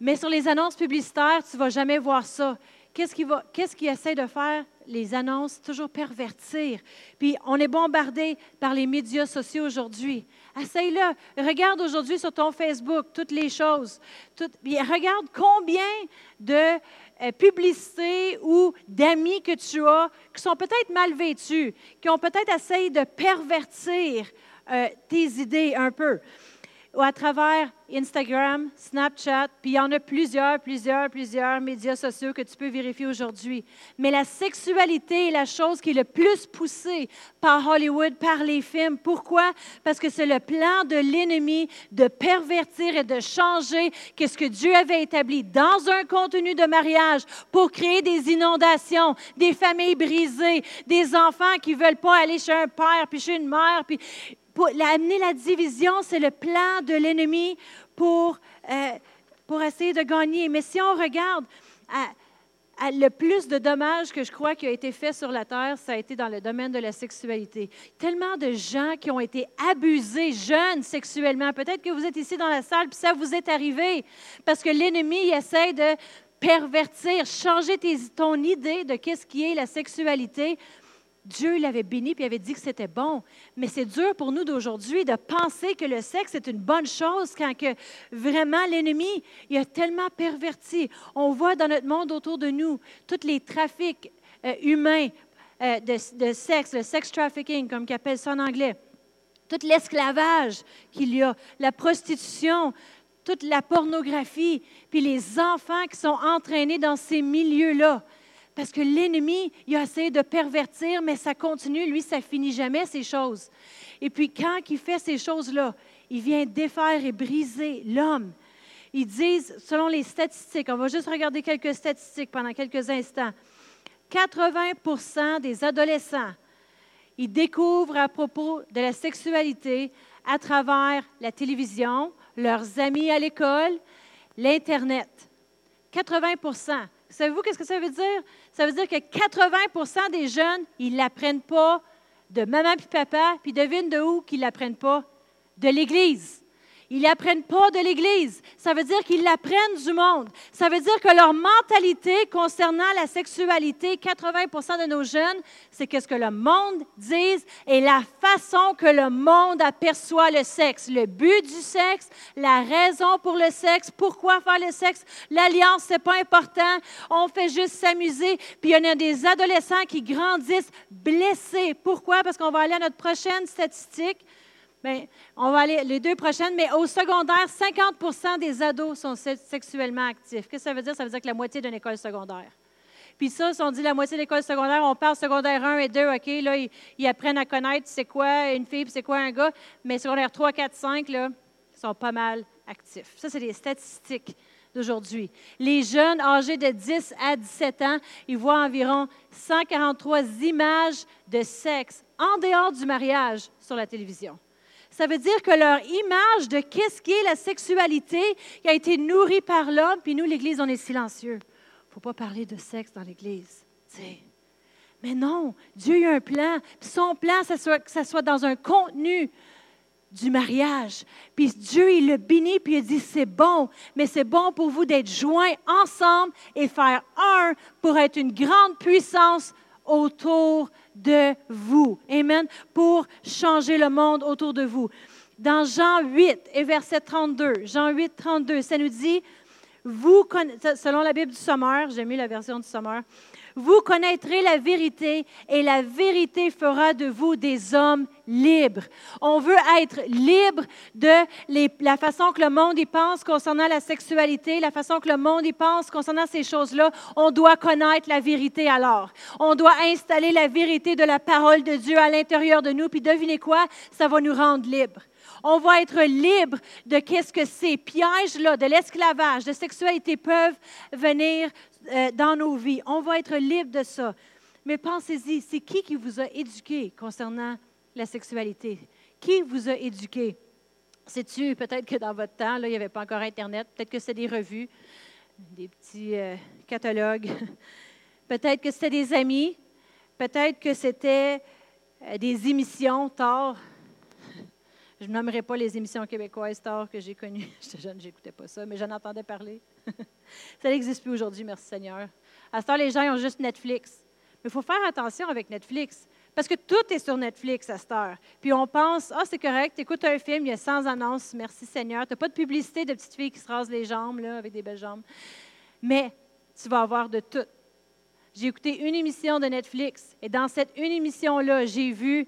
mais sur les annonces publicitaires, tu ne vas jamais voir ça. Qu'est-ce qu'il qu essaie de faire? Les annonces, toujours pervertir. Puis on est bombardé par les médias sociaux aujourd'hui. Essaye-le. Regarde aujourd'hui sur ton Facebook toutes les choses. regarde combien de euh, publicités ou d'amis que tu as qui sont peut-être mal vêtus, qui ont peut-être essayé de pervertir euh, tes idées un peu à travers Instagram, Snapchat, puis il y en a plusieurs, plusieurs, plusieurs médias sociaux que tu peux vérifier aujourd'hui. Mais la sexualité est la chose qui est le plus poussée par Hollywood, par les films. Pourquoi? Parce que c'est le plan de l'ennemi de pervertir et de changer ce que Dieu avait établi dans un contenu de mariage pour créer des inondations, des familles brisées, des enfants qui ne veulent pas aller chez un père puis chez une mère, amener la division, c'est le plan de l'ennemi pour, euh, pour essayer de gagner. Mais si on regarde le plus de dommages que je crois qui a été fait sur la terre, ça a été dans le domaine de la sexualité. Tellement de gens qui ont été abusés jeunes sexuellement. Peut-être que vous êtes ici dans la salle, puis ça vous est arrivé, parce que l'ennemi essaie de pervertir, changer ton idée de qu'est-ce qui est la sexualité Dieu l'avait béni puis avait dit que c'était bon. Mais c'est dur pour nous d'aujourd'hui de penser que le sexe est une bonne chose quand que vraiment l'ennemi il a tellement perverti. On voit dans notre monde autour de nous tous les trafics euh, humains euh, de, sexe, le sex trafficking comme qu'appelle ça en anglais, tout l'esclavage qu'il y a, la prostitution, toute la pornographie, puis les enfants qui sont entraînés dans ces milieux-là. Parce que l'ennemi, il a essayé de pervertir, mais ça continue. Lui, ça finit jamais, ces choses. Et puis, quand il fait ces choses-là, il vient défaire et briser l'homme. Ils disent, selon les statistiques, on va juste regarder quelques statistiques pendant quelques instants, 80% des adolescents, ils découvrent à propos de la sexualité à travers la télévision, leurs amis à l'école, l'Internet. 80 Savez-vous qu'est-ce que ça veut dire? Ça veut dire que 80% des jeunes, ils ne l'apprennent pas de maman puis papa, puis devine de où qu'ils ne l'apprennent pas? De l'Église. Ils n'apprennent pas de l'Église. Ça veut dire qu'ils l'apprennent du monde. Ça veut dire que leur mentalité concernant la sexualité, 80% de nos jeunes, c'est qu'est-ce que le monde dit et la façon que le monde aperçoit le sexe. Le but du sexe, la raison pour le sexe, pourquoi faire le sexe. L'alliance, c'est pas important. On fait juste s'amuser. Puis il y en a des adolescents qui grandissent blessés. Pourquoi? Parce qu'on va aller à notre prochaine statistique. Bien, on va aller les deux prochaines, mais au secondaire, 50% des ados sont sexuellement actifs. Qu'est-ce que ça veut dire? Ça veut dire que la moitié d'une école secondaire. Puis ça, si on dit la moitié de l'école secondaire, on parle secondaire 1 et 2, OK, là, ils, apprennent à connaître c'est quoi une fille, c'est quoi un gars, mais secondaire 3, 4, 5, là, ils sont pas mal actifs. Ça, c'est des statistiques d'aujourd'hui. Les jeunes âgés de 10 à 17 ans, ils voient environ 143 images de sexe en dehors du mariage sur la télévision. Ça veut dire que leur image de qu'est-ce qui est la sexualité qui a été nourrie par l'homme, puis nous, l'Église, on est silencieux. Il ne faut pas parler de sexe dans l'Église. Mais non, Dieu a un plan. son plan, ça soit, que ça soit dans un contenu du mariage. Puis Dieu, il le bénit, puis il dit, c'est bon, mais c'est bon pour vous d'être joints ensemble et faire un pour être une grande puissance autour de vous. Amen. Pour changer le monde autour de vous. Dans Jean 8 et verset 32, Jean 8, 32, ça nous dit, vous, selon la Bible du Sommeur, j'ai mis la version du Sommeur, vous connaîtrez la vérité et la vérité fera de vous des hommes libres. On veut être libre de la façon que le monde y pense concernant la sexualité, la façon que le monde y pense concernant ces choses-là. On doit connaître la vérité alors. On doit installer la vérité de la parole de Dieu à l'intérieur de nous. Puis devinez quoi? Ça va nous rendre libres. On va être libre de qu'est-ce que ces pièges-là, de l'esclavage, de sexualité peuvent venir euh, dans nos vies. On va être libre de ça. Mais pensez-y, c'est qui qui vous a éduqué concernant la sexualité? Qui vous a éduqué? Sais-tu, peut-être que dans votre temps, là, il n'y avait pas encore Internet, peut-être que c'était des revues, des petits euh, catalogues, peut-être que c'était des amis, peut-être que c'était euh, des émissions tard. Je nommerai pas les émissions québécoises tard que j'ai connues. J'étais jeune, je n'écoutais pas ça, mais j'en entendais parler. ça n'existe plus aujourd'hui, merci Seigneur. À ce les gens ont juste Netflix. Mais il faut faire attention avec Netflix. Parce que tout est sur Netflix à cette. Puis on pense, ah, c'est correct, tu écoutes un film, il y a 100 annonces, merci Seigneur. Tu n'as pas de publicité de petites filles qui se rasent les jambes, là, avec des belles jambes. Mais tu vas avoir de tout. J'ai écouté une émission de Netflix et dans cette une émission-là, j'ai vu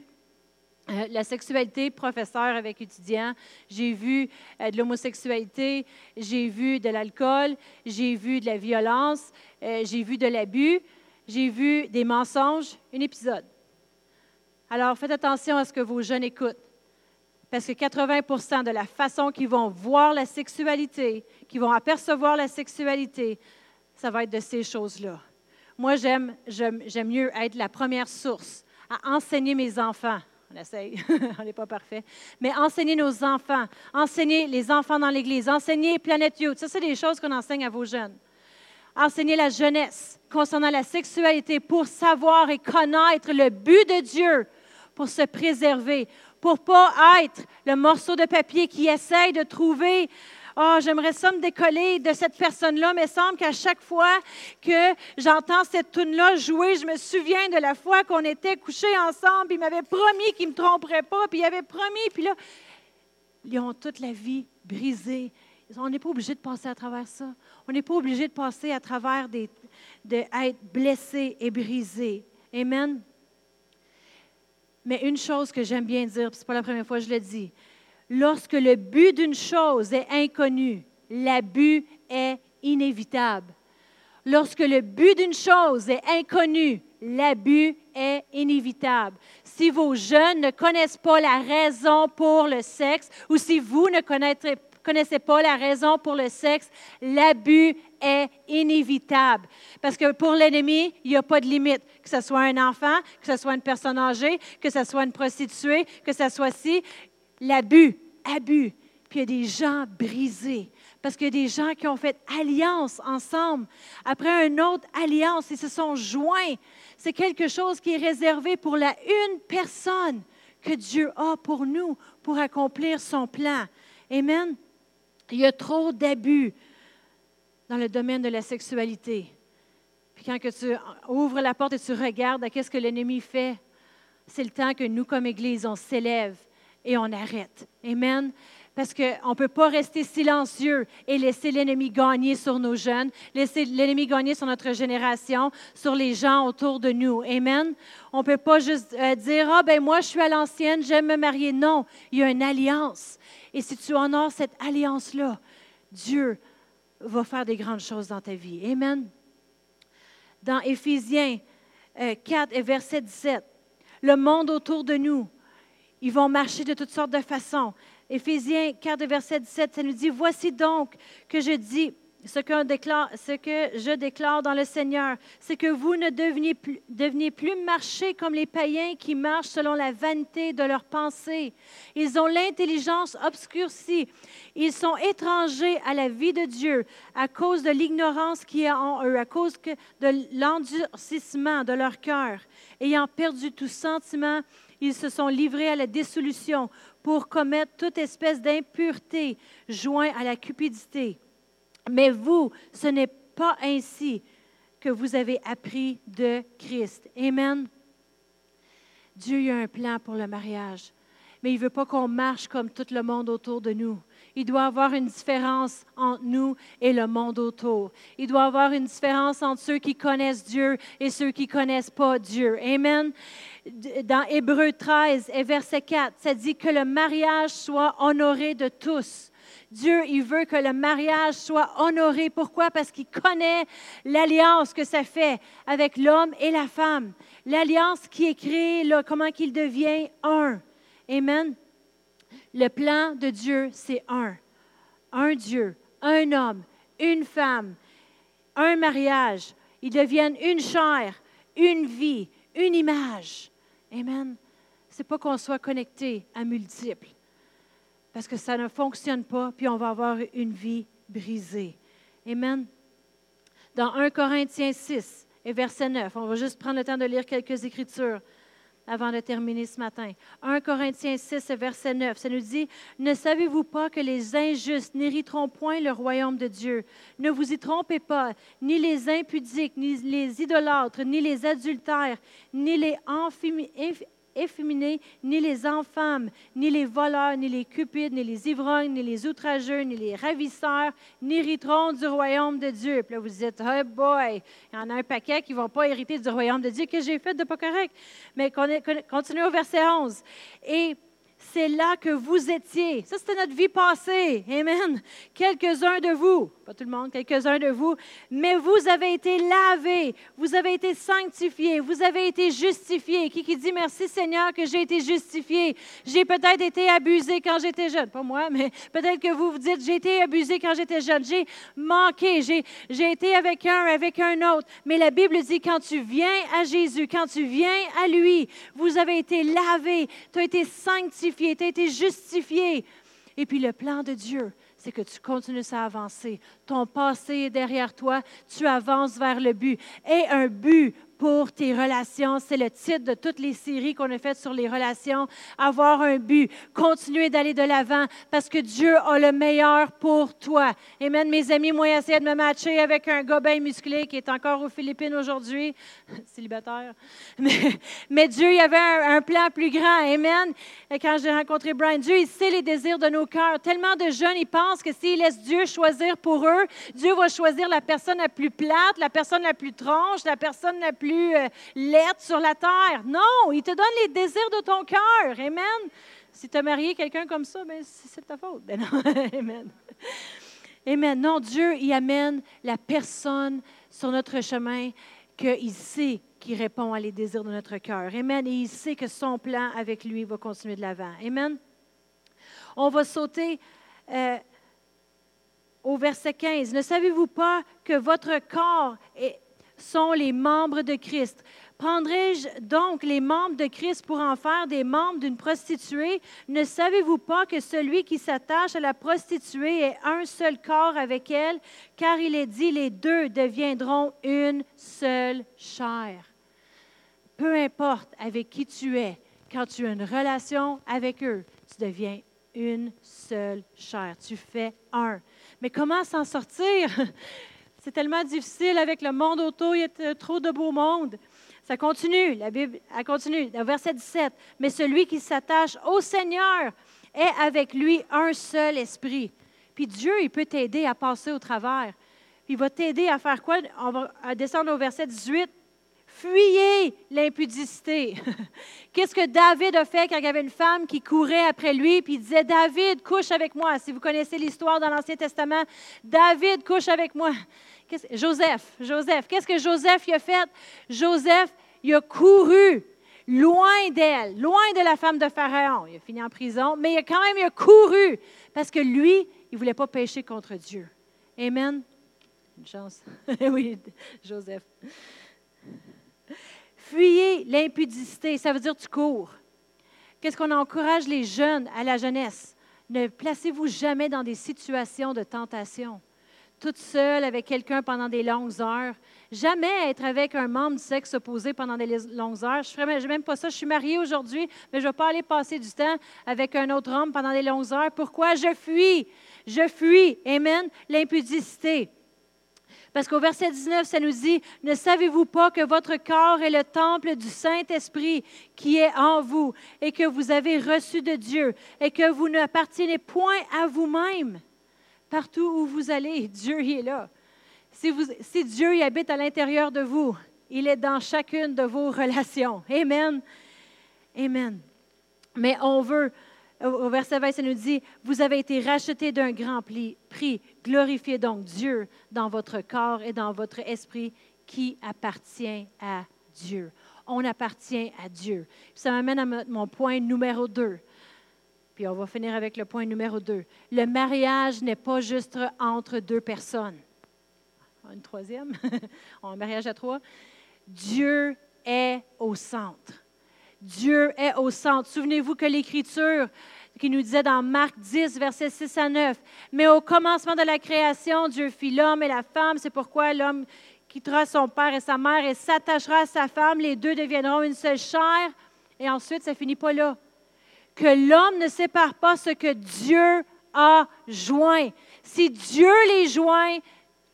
euh, la sexualité, professeur avec étudiants. J'ai vu euh, de l'homosexualité, j'ai vu de l'alcool, j'ai vu de la violence, euh, j'ai vu de l'abus, j'ai vu des mensonges. Un épisode. Alors, faites attention à ce que vos jeunes écoutent. Parce que 80% de la façon qu'ils vont voir la sexualité, qu'ils vont apercevoir la sexualité, ça va être de ces choses-là. Moi, j'aime, j'aime mieux être la première source à enseigner mes enfants on essaye, on n'est pas parfait. Mais enseigner nos enfants, enseigner les enfants dans l'Église, enseigner Planète Youth, ça, c'est des choses qu'on enseigne à vos jeunes. Enseigner la jeunesse concernant la sexualité pour savoir et connaître le but de Dieu, pour se préserver, pour pas être le morceau de papier qui essaye de trouver oh, j'aimerais ça me décoller de cette personne-là, mais il semble qu'à chaque fois que j'entends cette tune-là jouer, je me souviens de la fois qu'on était couchés ensemble, puis il m'avait promis qu'il ne me tromperait pas, puis il avait promis, puis là, ils ont toute la vie brisée. On n'est pas obligé de passer à travers ça. On n'est pas obligé de passer à travers des, de être blessé et brisé. Amen. Mais une chose que j'aime bien dire, ce n'est pas la première fois que je le dis, lorsque le but d'une chose est inconnu, l'abus est inévitable. Lorsque le but d'une chose est inconnu, l'abus est inévitable. Si vos jeunes ne connaissent pas la raison pour le sexe ou si vous ne connaissez pas la raison pour le sexe, l'abus est inévitable. Parce que pour l'ennemi, il n'y a pas de limite. Que ce soit un enfant, que ce soit une personne âgée, que ce soit une prostituée, que ce soit si l'abus, abus. Puis il y a des gens brisés. Parce qu'il y a des gens qui ont fait alliance ensemble. Après une autre alliance, ils se sont joints. C'est quelque chose qui est réservé pour la une personne que Dieu a pour nous, pour accomplir son plan. Amen. Il y a trop d'abus dans le domaine de la sexualité. Puis quand que tu ouvres la porte et tu regardes à qu'est-ce que l'ennemi fait, c'est le temps que nous, comme Église, on s'élève et on arrête. Amen. Parce qu'on ne peut pas rester silencieux et laisser l'ennemi gagner sur nos jeunes, laisser l'ennemi gagner sur notre génération, sur les gens autour de nous. Amen. On ne peut pas juste euh, dire, ah ben moi je suis à l'ancienne, j'aime me marier. Non, il y a une alliance. Et si tu honores cette alliance-là, Dieu va faire des grandes choses dans ta vie. Amen. Dans Éphésiens 4 euh, et verset 17, le monde autour de nous, ils vont marcher de toutes sortes de façons. Éphésiens 4, verset 17, ça nous dit, Voici donc que je dis, ce que, je déclare dans le Seigneur, c'est que vous ne deveniez plus, deveniez plus marcher comme les païens qui marchent selon la vanité de leurs pensées. Ils ont l'intelligence obscurcie. Ils sont étrangers à la vie de Dieu à cause de l'ignorance qui est en eux, à cause de l'endurcissement de leur cœur. Ayant perdu tout sentiment, ils se sont livrés à la dissolution pour commettre toute espèce d'impureté joint à la cupidité. Mais vous, ce n'est pas ainsi que vous avez appris de Christ. Amen. Dieu a un plan pour le mariage, mais il ne veut pas qu'on marche comme tout le monde autour de nous. Il doit y avoir une différence entre nous et le monde autour. Il doit y avoir une différence entre ceux qui connaissent Dieu et ceux qui ne connaissent pas Dieu. Amen. Dans Hébreu 13 et verset 4, ça dit que le mariage soit honoré de tous. Dieu, il veut que le mariage soit honoré. Pourquoi? Parce qu'il connaît l'alliance que ça fait avec l'homme et la femme. L'alliance qui est créée, comment qu'il devient un. Amen. Le plan de Dieu, c'est un. Un Dieu, un homme, une femme, un mariage. Ils deviennent une chair, une vie, une image. Amen. C'est pas qu'on soit connecté à multiples, parce que ça ne fonctionne pas, puis on va avoir une vie brisée. Amen. Dans 1 Corinthiens 6 et verset 9, on va juste prendre le temps de lire quelques écritures avant de terminer ce matin. 1 Corinthiens 6, verset 9, ça nous dit, Ne savez-vous pas que les injustes n'hériteront point le royaume de Dieu? Ne vous y trompez pas, ni les impudiques, ni les idolâtres, ni les adultères, ni les efféminés, ni les enfants, ni les voleurs, ni les cupides, ni les ivrognes, ni les outrageux, ni les ravisseurs n'hériteront du royaume de Dieu. Puis là, vous dites, oh boy, il y en a un paquet qui ne vont pas hériter du royaume de Dieu. que j'ai fait de pas correct? Mais continuez au verset 11. Et c'est là que vous étiez. Ça, c'était notre vie passée. Amen. Quelques-uns de vous, pas tout le monde, quelques-uns de vous, mais vous avez été lavés, vous avez été sanctifiés, vous avez été justifiés. Qui, qui dit merci Seigneur que j'ai été justifié? J'ai peut-être été abusé quand j'étais jeune. Pas moi, mais peut-être que vous vous dites, j'ai été abusé quand j'étais jeune. J'ai manqué, j'ai, été avec un, avec un autre. Mais la Bible dit, quand tu viens à Jésus, quand tu viens à lui, vous avez été lavés, tu as été sanctifié tu as été justifié. Et puis le plan de Dieu, c'est que tu continues à avancer. Ton passé est derrière toi, tu avances vers le but. Et un but pour tes relations. C'est le titre de toutes les séries qu'on a faites sur les relations. Avoir un but, continuer d'aller de l'avant parce que Dieu a le meilleur pour toi. Amen. Mes amis, moi, essayé de me matcher avec un gars bien musclé qui est encore aux Philippines aujourd'hui, célibataire. Mais, Dieu, il avait un, un, plan plus grand. Amen. Et quand j'ai rencontré Brian, Dieu, il sait les désirs de nos cœurs. Tellement de jeunes, ils pensent que s'ils laissent Dieu choisir pour eux, Dieu va choisir la personne la plus plate, la personne la plus tronche, la personne la plus plus euh, sur la terre. Non, il te donne les désirs de ton cœur. Amen. Si tu as marié quelqu'un comme ça, ben, c'est ta faute. Ben. Amen. Amen. Non, Dieu, il amène la personne sur notre chemin qu'il sait qu'il répond à les désirs de notre cœur. Amen. Et il sait que son plan avec lui va continuer de l'avant. Amen. On va sauter euh, au verset 15. Ne savez-vous pas que votre corps est, sont les membres de Christ. Prendrai-je donc les membres de Christ pour en faire des membres d'une prostituée? Ne savez-vous pas que celui qui s'attache à la prostituée est un seul corps avec elle? Car il est dit, les deux deviendront une seule chair. Peu importe avec qui tu es, quand tu as une relation avec eux, tu deviens une seule chair. Tu fais un. Mais comment s'en sortir? C'est tellement difficile avec le monde autour, il y a trop de beau monde. Ça continue, la Bible elle continue, verset 17. Mais celui qui s'attache au Seigneur est avec lui un seul esprit. Puis Dieu, il peut t'aider à passer au travers. Il va t'aider à faire quoi? On va descendre au verset 18. Fuyez l'impudicité. Qu'est-ce que David a fait quand il y avait une femme qui courait après lui, puis il disait, David, couche avec moi. Si vous connaissez l'histoire dans l'Ancien Testament, David, couche avec moi. Joseph, Joseph, qu'est-ce que Joseph a fait? Joseph, il a couru loin d'elle, loin de la femme de Pharaon. Il a fini en prison, mais il a quand même il a couru parce que lui, il ne voulait pas pécher contre Dieu. Amen? Une chance. oui, Joseph. Fuyez l'impudicité, ça veut dire tu cours. Qu'est-ce qu'on encourage les jeunes à la jeunesse? Ne placez-vous jamais dans des situations de tentation. Toute seule avec quelqu'un pendant des longues heures. Jamais être avec un membre du sexe opposé pendant des longues heures. Je ne même pas ça. Je suis mariée aujourd'hui, mais je ne vais pas aller passer du temps avec un autre homme pendant des longues heures. Pourquoi? Je fuis. Je fuis. Amen. L'impudicité. Parce qu'au verset 19, ça nous dit, ne savez-vous pas que votre corps est le temple du Saint-Esprit qui est en vous et que vous avez reçu de Dieu et que vous n'appartenez point à vous-même? Partout où vous allez, Dieu y est là. Si, Dieu y habite à l'intérieur de vous, il est dans chacune de vos relations. Amen. Amen. Mais on veut, au verset 20, ça nous dit, vous avez été rachetés d'un grand prix. Glorifiez donc Dieu dans votre corps et dans votre esprit qui appartient à Dieu. On appartient à Dieu. Ça m'amène à mon point numéro 2. Puis on va finir avec le point numéro 2. Le mariage n'est pas juste entre deux personnes. Une troisième, un mariage à trois. Dieu est au centre. Dieu est au centre. Souvenez-vous que l'Écriture qui nous disait dans Marc 10, versets 6 à 9, Mais au commencement de la création, Dieu fit l'homme et la femme. C'est pourquoi l'homme quittera son père et sa mère et s'attachera à sa femme. Les deux deviendront une seule chair. Et ensuite, ça finit pas là. Que l'homme ne sépare pas ce que Dieu a joint. Si Dieu les joint,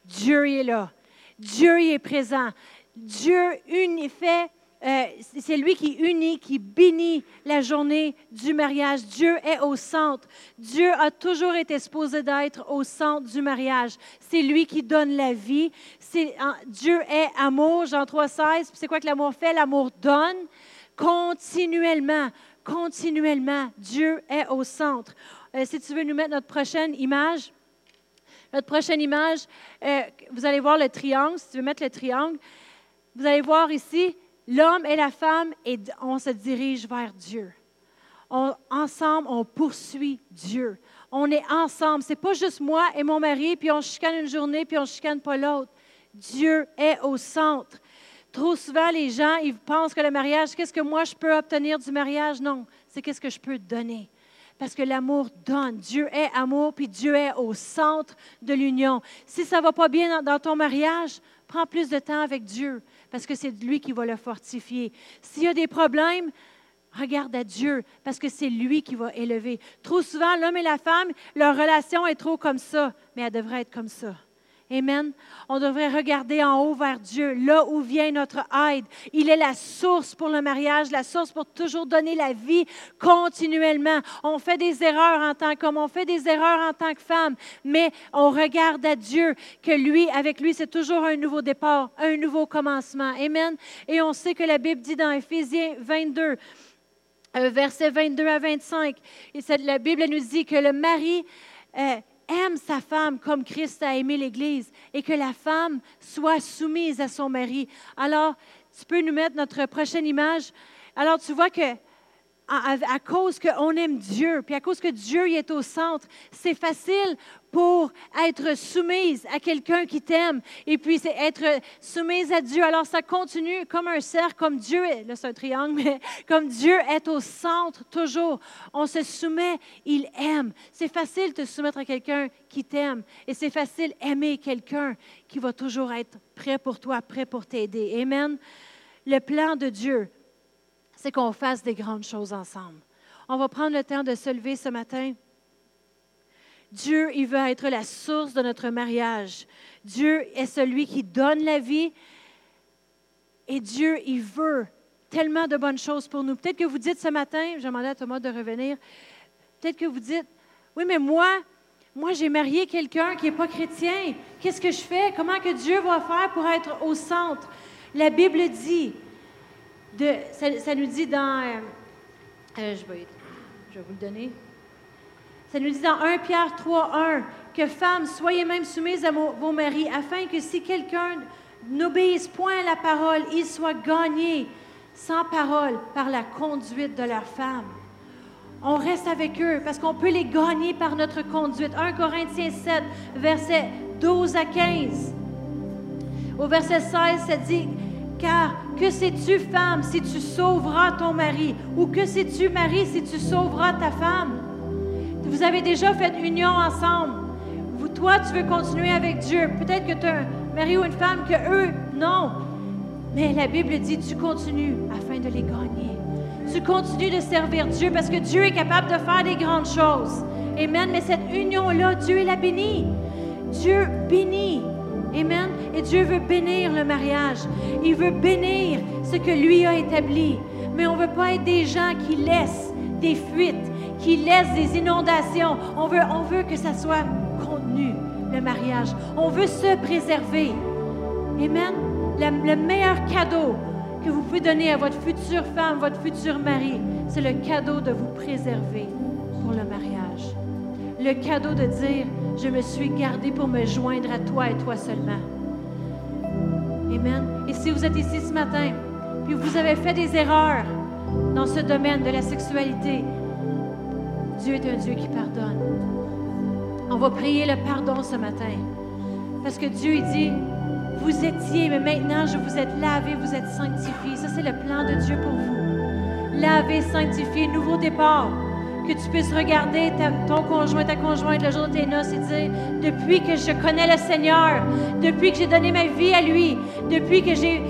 Dieu y est là. Dieu y est présent. Dieu unit, fait euh, c'est lui qui unit, qui bénit la journée du mariage. Dieu est au centre. Dieu a toujours été supposé d'être au centre du mariage. C'est lui qui donne la vie. Dieu est amour, Jean 3,16. C'est quoi que l'amour fait? L'amour donne continuellement, continuellement. Dieu est au centre. Euh, si tu veux nous mettre notre prochaine image, notre prochaine image, euh, vous allez voir le triangle. Si tu veux mettre le triangle, vous allez voir ici, l'homme et la femme, et on se dirige vers Dieu. ensemble, on poursuit Dieu. On est ensemble. C'est pas juste moi et mon mari, puis on chicane une journée, puis on chicane pas l'autre. Dieu est au centre. Trop souvent, les gens, ils pensent que le mariage, qu'est-ce que moi je peux obtenir du mariage? Non, c'est qu'est-ce que je peux donner. Parce que l'amour donne. Dieu est amour, puis Dieu est au centre de l'union. Si ça ne va pas bien dans ton mariage, prends plus de temps avec Dieu parce que c'est lui qui va le fortifier. S'il y a des problèmes, regarde à Dieu parce que c'est lui qui va élever. Trop souvent, l'homme et la femme, leur relation est trop comme ça, mais elle devrait être comme ça. Amen. On devrait regarder en haut vers Dieu, là où vient notre aide. Il est la source pour le mariage, la source pour toujours donner la vie continuellement. On fait des erreurs en tant qu'homme, on fait des erreurs en tant que femme, mais on regarde à Dieu que lui, avec lui, c'est toujours un nouveau départ, un nouveau commencement. Amen. Et on sait que la Bible dit dans Éphésiens 22, euh, versets 22 à 25, et la Bible nous dit que le mari... Euh, aime sa femme comme Christ a aimé l'Église et que la femme soit soumise à son mari. Alors, tu peux nous mettre notre prochaine image. Alors, tu vois que à, cause qu'on aime Dieu, puis à cause que Dieu y est au centre, c'est facile pour être soumise à quelqu'un qui t'aime et puis c'est être soumise à Dieu. Alors ça continue comme un cercle, comme Dieu est, là triangle, mais comme Dieu est au centre toujours. On se soumet, il aime. C'est facile de te soumettre à quelqu'un qui t'aime et c'est facile aimer quelqu'un qui va toujours être prêt pour toi, prêt pour t'aider. Amen. Le plan de Dieu, c'est qu'on fasse des grandes choses ensemble. On va prendre le temps de se lever ce matin. Dieu, il veut être la source de notre mariage. Dieu est celui qui donne la vie. Et Dieu, il veut tellement de bonnes choses pour nous. Peut-être que vous dites ce matin, j'ai demandé à Thomas de revenir, peut-être que vous dites, oui, mais moi, moi, j'ai marié quelqu'un qui n'est pas chrétien. Qu'est-ce que je fais? Comment que Dieu va faire pour être au centre? La Bible dit, ça, nous dit dans... Euh, euh, je, vais, je vais vous le donner. Ça nous dit dans 1 Pierre 3, 1 que femmes, soyez même soumises à vos maris, afin que si quelqu'un n'obéisse point à la parole, il soit gagné sans parole par la conduite de leur femme. On reste avec eux parce qu'on peut les gagner par notre conduite. 1 Corinthiens 7, versets 12 à 15. Au verset 16, ça dit car que sais-tu, femme, si tu sauveras ton mari? Ou que sais-tu, mari, si tu sauveras ta femme? Vous avez déjà fait union ensemble. Toi, tu veux continuer avec Dieu. Peut-être que tu as un mari ou une femme que eux, non. Mais la Bible dit, tu continues afin de les gagner. Tu continues de servir Dieu parce que Dieu est capable de faire des grandes choses. Amen. Mais cette union-là, Dieu la bénit. Dieu bénit. Amen. Et Dieu veut bénir le mariage. Il veut bénir ce que lui a établi. Mais on ne veut pas être des gens qui laissent des fuites, qui laissent des inondations. On veut, on veut que ça soit contenu, le mariage. On veut se préserver. Amen. Le, le meilleur cadeau que vous pouvez donner à votre future femme, votre futur mari, c'est le cadeau de vous préserver pour le mariage. Le cadeau de dire, je me suis gardé pour me joindre à toi et toi seulement. Amen. Et si vous êtes ici ce matin, puis vous avez fait des erreurs dans ce domaine de la sexualité, Dieu est un Dieu qui pardonne. On va prier le pardon ce matin. Parce que Dieu dit, vous étiez, mais maintenant je vous êtes lavé, vous êtes sanctifié. Ça, c'est le plan de Dieu pour vous. Lavé, sanctifié, nouveau départ que tu puisses regarder ton conjoint, ta conjointe le jour de tes noces et dire, depuis que je connais le Seigneur, depuis que j'ai donné ma vie à lui, depuis que j'ai,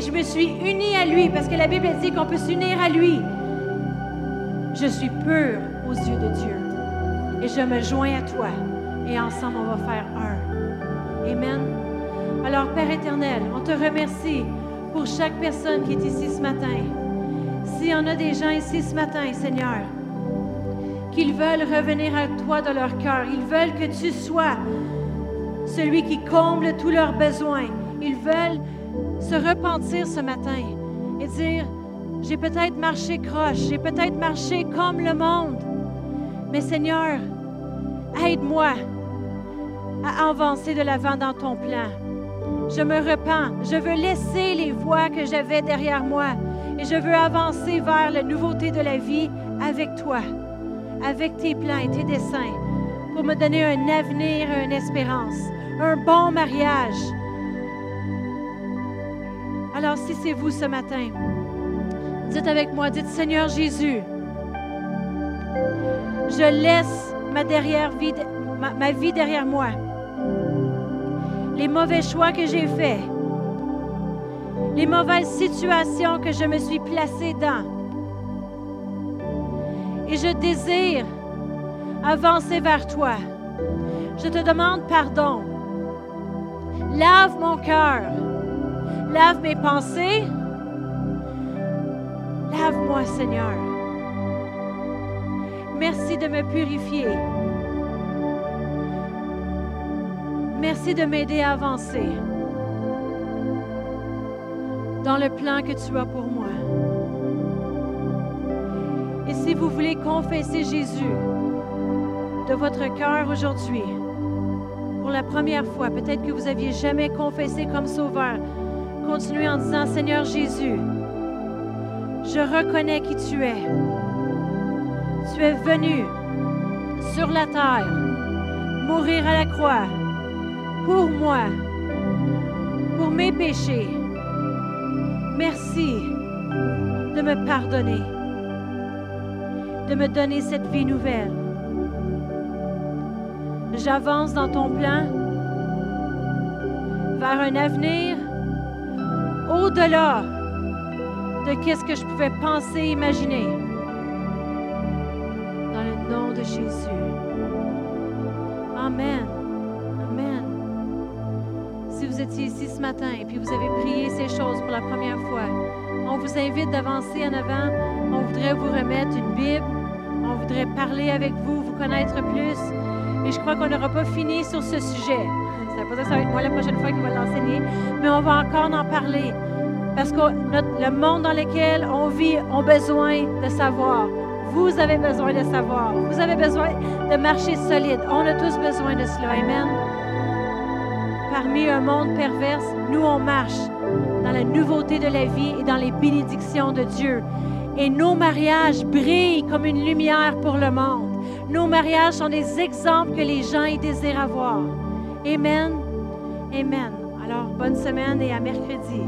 je me suis unie à lui, parce que la Bible dit qu'on peut s'unir à lui, je suis pur aux yeux de Dieu. Et je me joins à toi. Et ensemble, on va faire un. Amen. Alors, Père éternel, on te remercie pour chaque personne qui est ici ce matin. S'il y en a des gens ici ce matin, Seigneur, qu'ils veulent revenir à toi dans leur cœur. Ils veulent que tu sois celui qui comble tous leurs besoins. Ils veulent se repentir ce matin et dire, j'ai peut-être marché croche, j'ai peut-être marché comme le monde, mais Seigneur, aide-moi à avancer de l'avant dans ton plan. Je me repens, je veux laisser les voies que j'avais derrière moi et je veux avancer vers la nouveauté de la vie avec toi avec tes plans et tes desseins pour me donner un avenir, une espérance, un bon mariage. Alors si c'est vous ce matin, dites avec moi, dites Seigneur Jésus, je laisse ma, derrière vie, ma vie derrière moi. Les mauvais choix que j'ai faits, les mauvaises situations que je me suis placée dans et je désire avancer vers toi. Je te demande pardon. Lave mon cœur. Lave mes pensées. Lave-moi, Seigneur. Merci de me purifier. Merci de m'aider à avancer dans le plan que tu as pour moi. Et si vous voulez confesser Jésus de votre cœur aujourd'hui, pour la première fois, peut-être que vous n'aviez jamais confessé comme sauveur, continuez en disant, Seigneur Jésus, je reconnais qui tu es. Tu es venu sur la terre, mourir à la croix pour moi, pour mes péchés. Merci de me pardonner de me donner cette vie nouvelle. J'avance dans ton plan vers un avenir au-delà de ce que je pouvais penser, imaginer. Dans le nom de Jésus. Amen. Amen. Si vous étiez ici ce matin et puis vous avez prié ces choses pour la première fois, on vous invite d'avancer en avant. On voudrait vous remettre une Bible. Voudrait parler avec vous, vous connaître plus. Et je crois qu'on n'aura pas fini sur ce sujet. Ça pas que ça va être moi la prochaine fois qui va l'enseigner, mais on va encore en parler. Parce que le monde dans lequel on vit a besoin de savoir. Vous avez besoin de savoir. Vous avez besoin de marcher solide. On a tous besoin de cela. Amen. Parmi un monde perverse, nous, on marche dans la nouveauté de la vie et dans les bénédictions de Dieu. Et nos mariages brillent comme une lumière pour le monde. Nos mariages sont des exemples que les gens y désirent avoir. Amen. Amen. Alors, bonne semaine et à mercredi.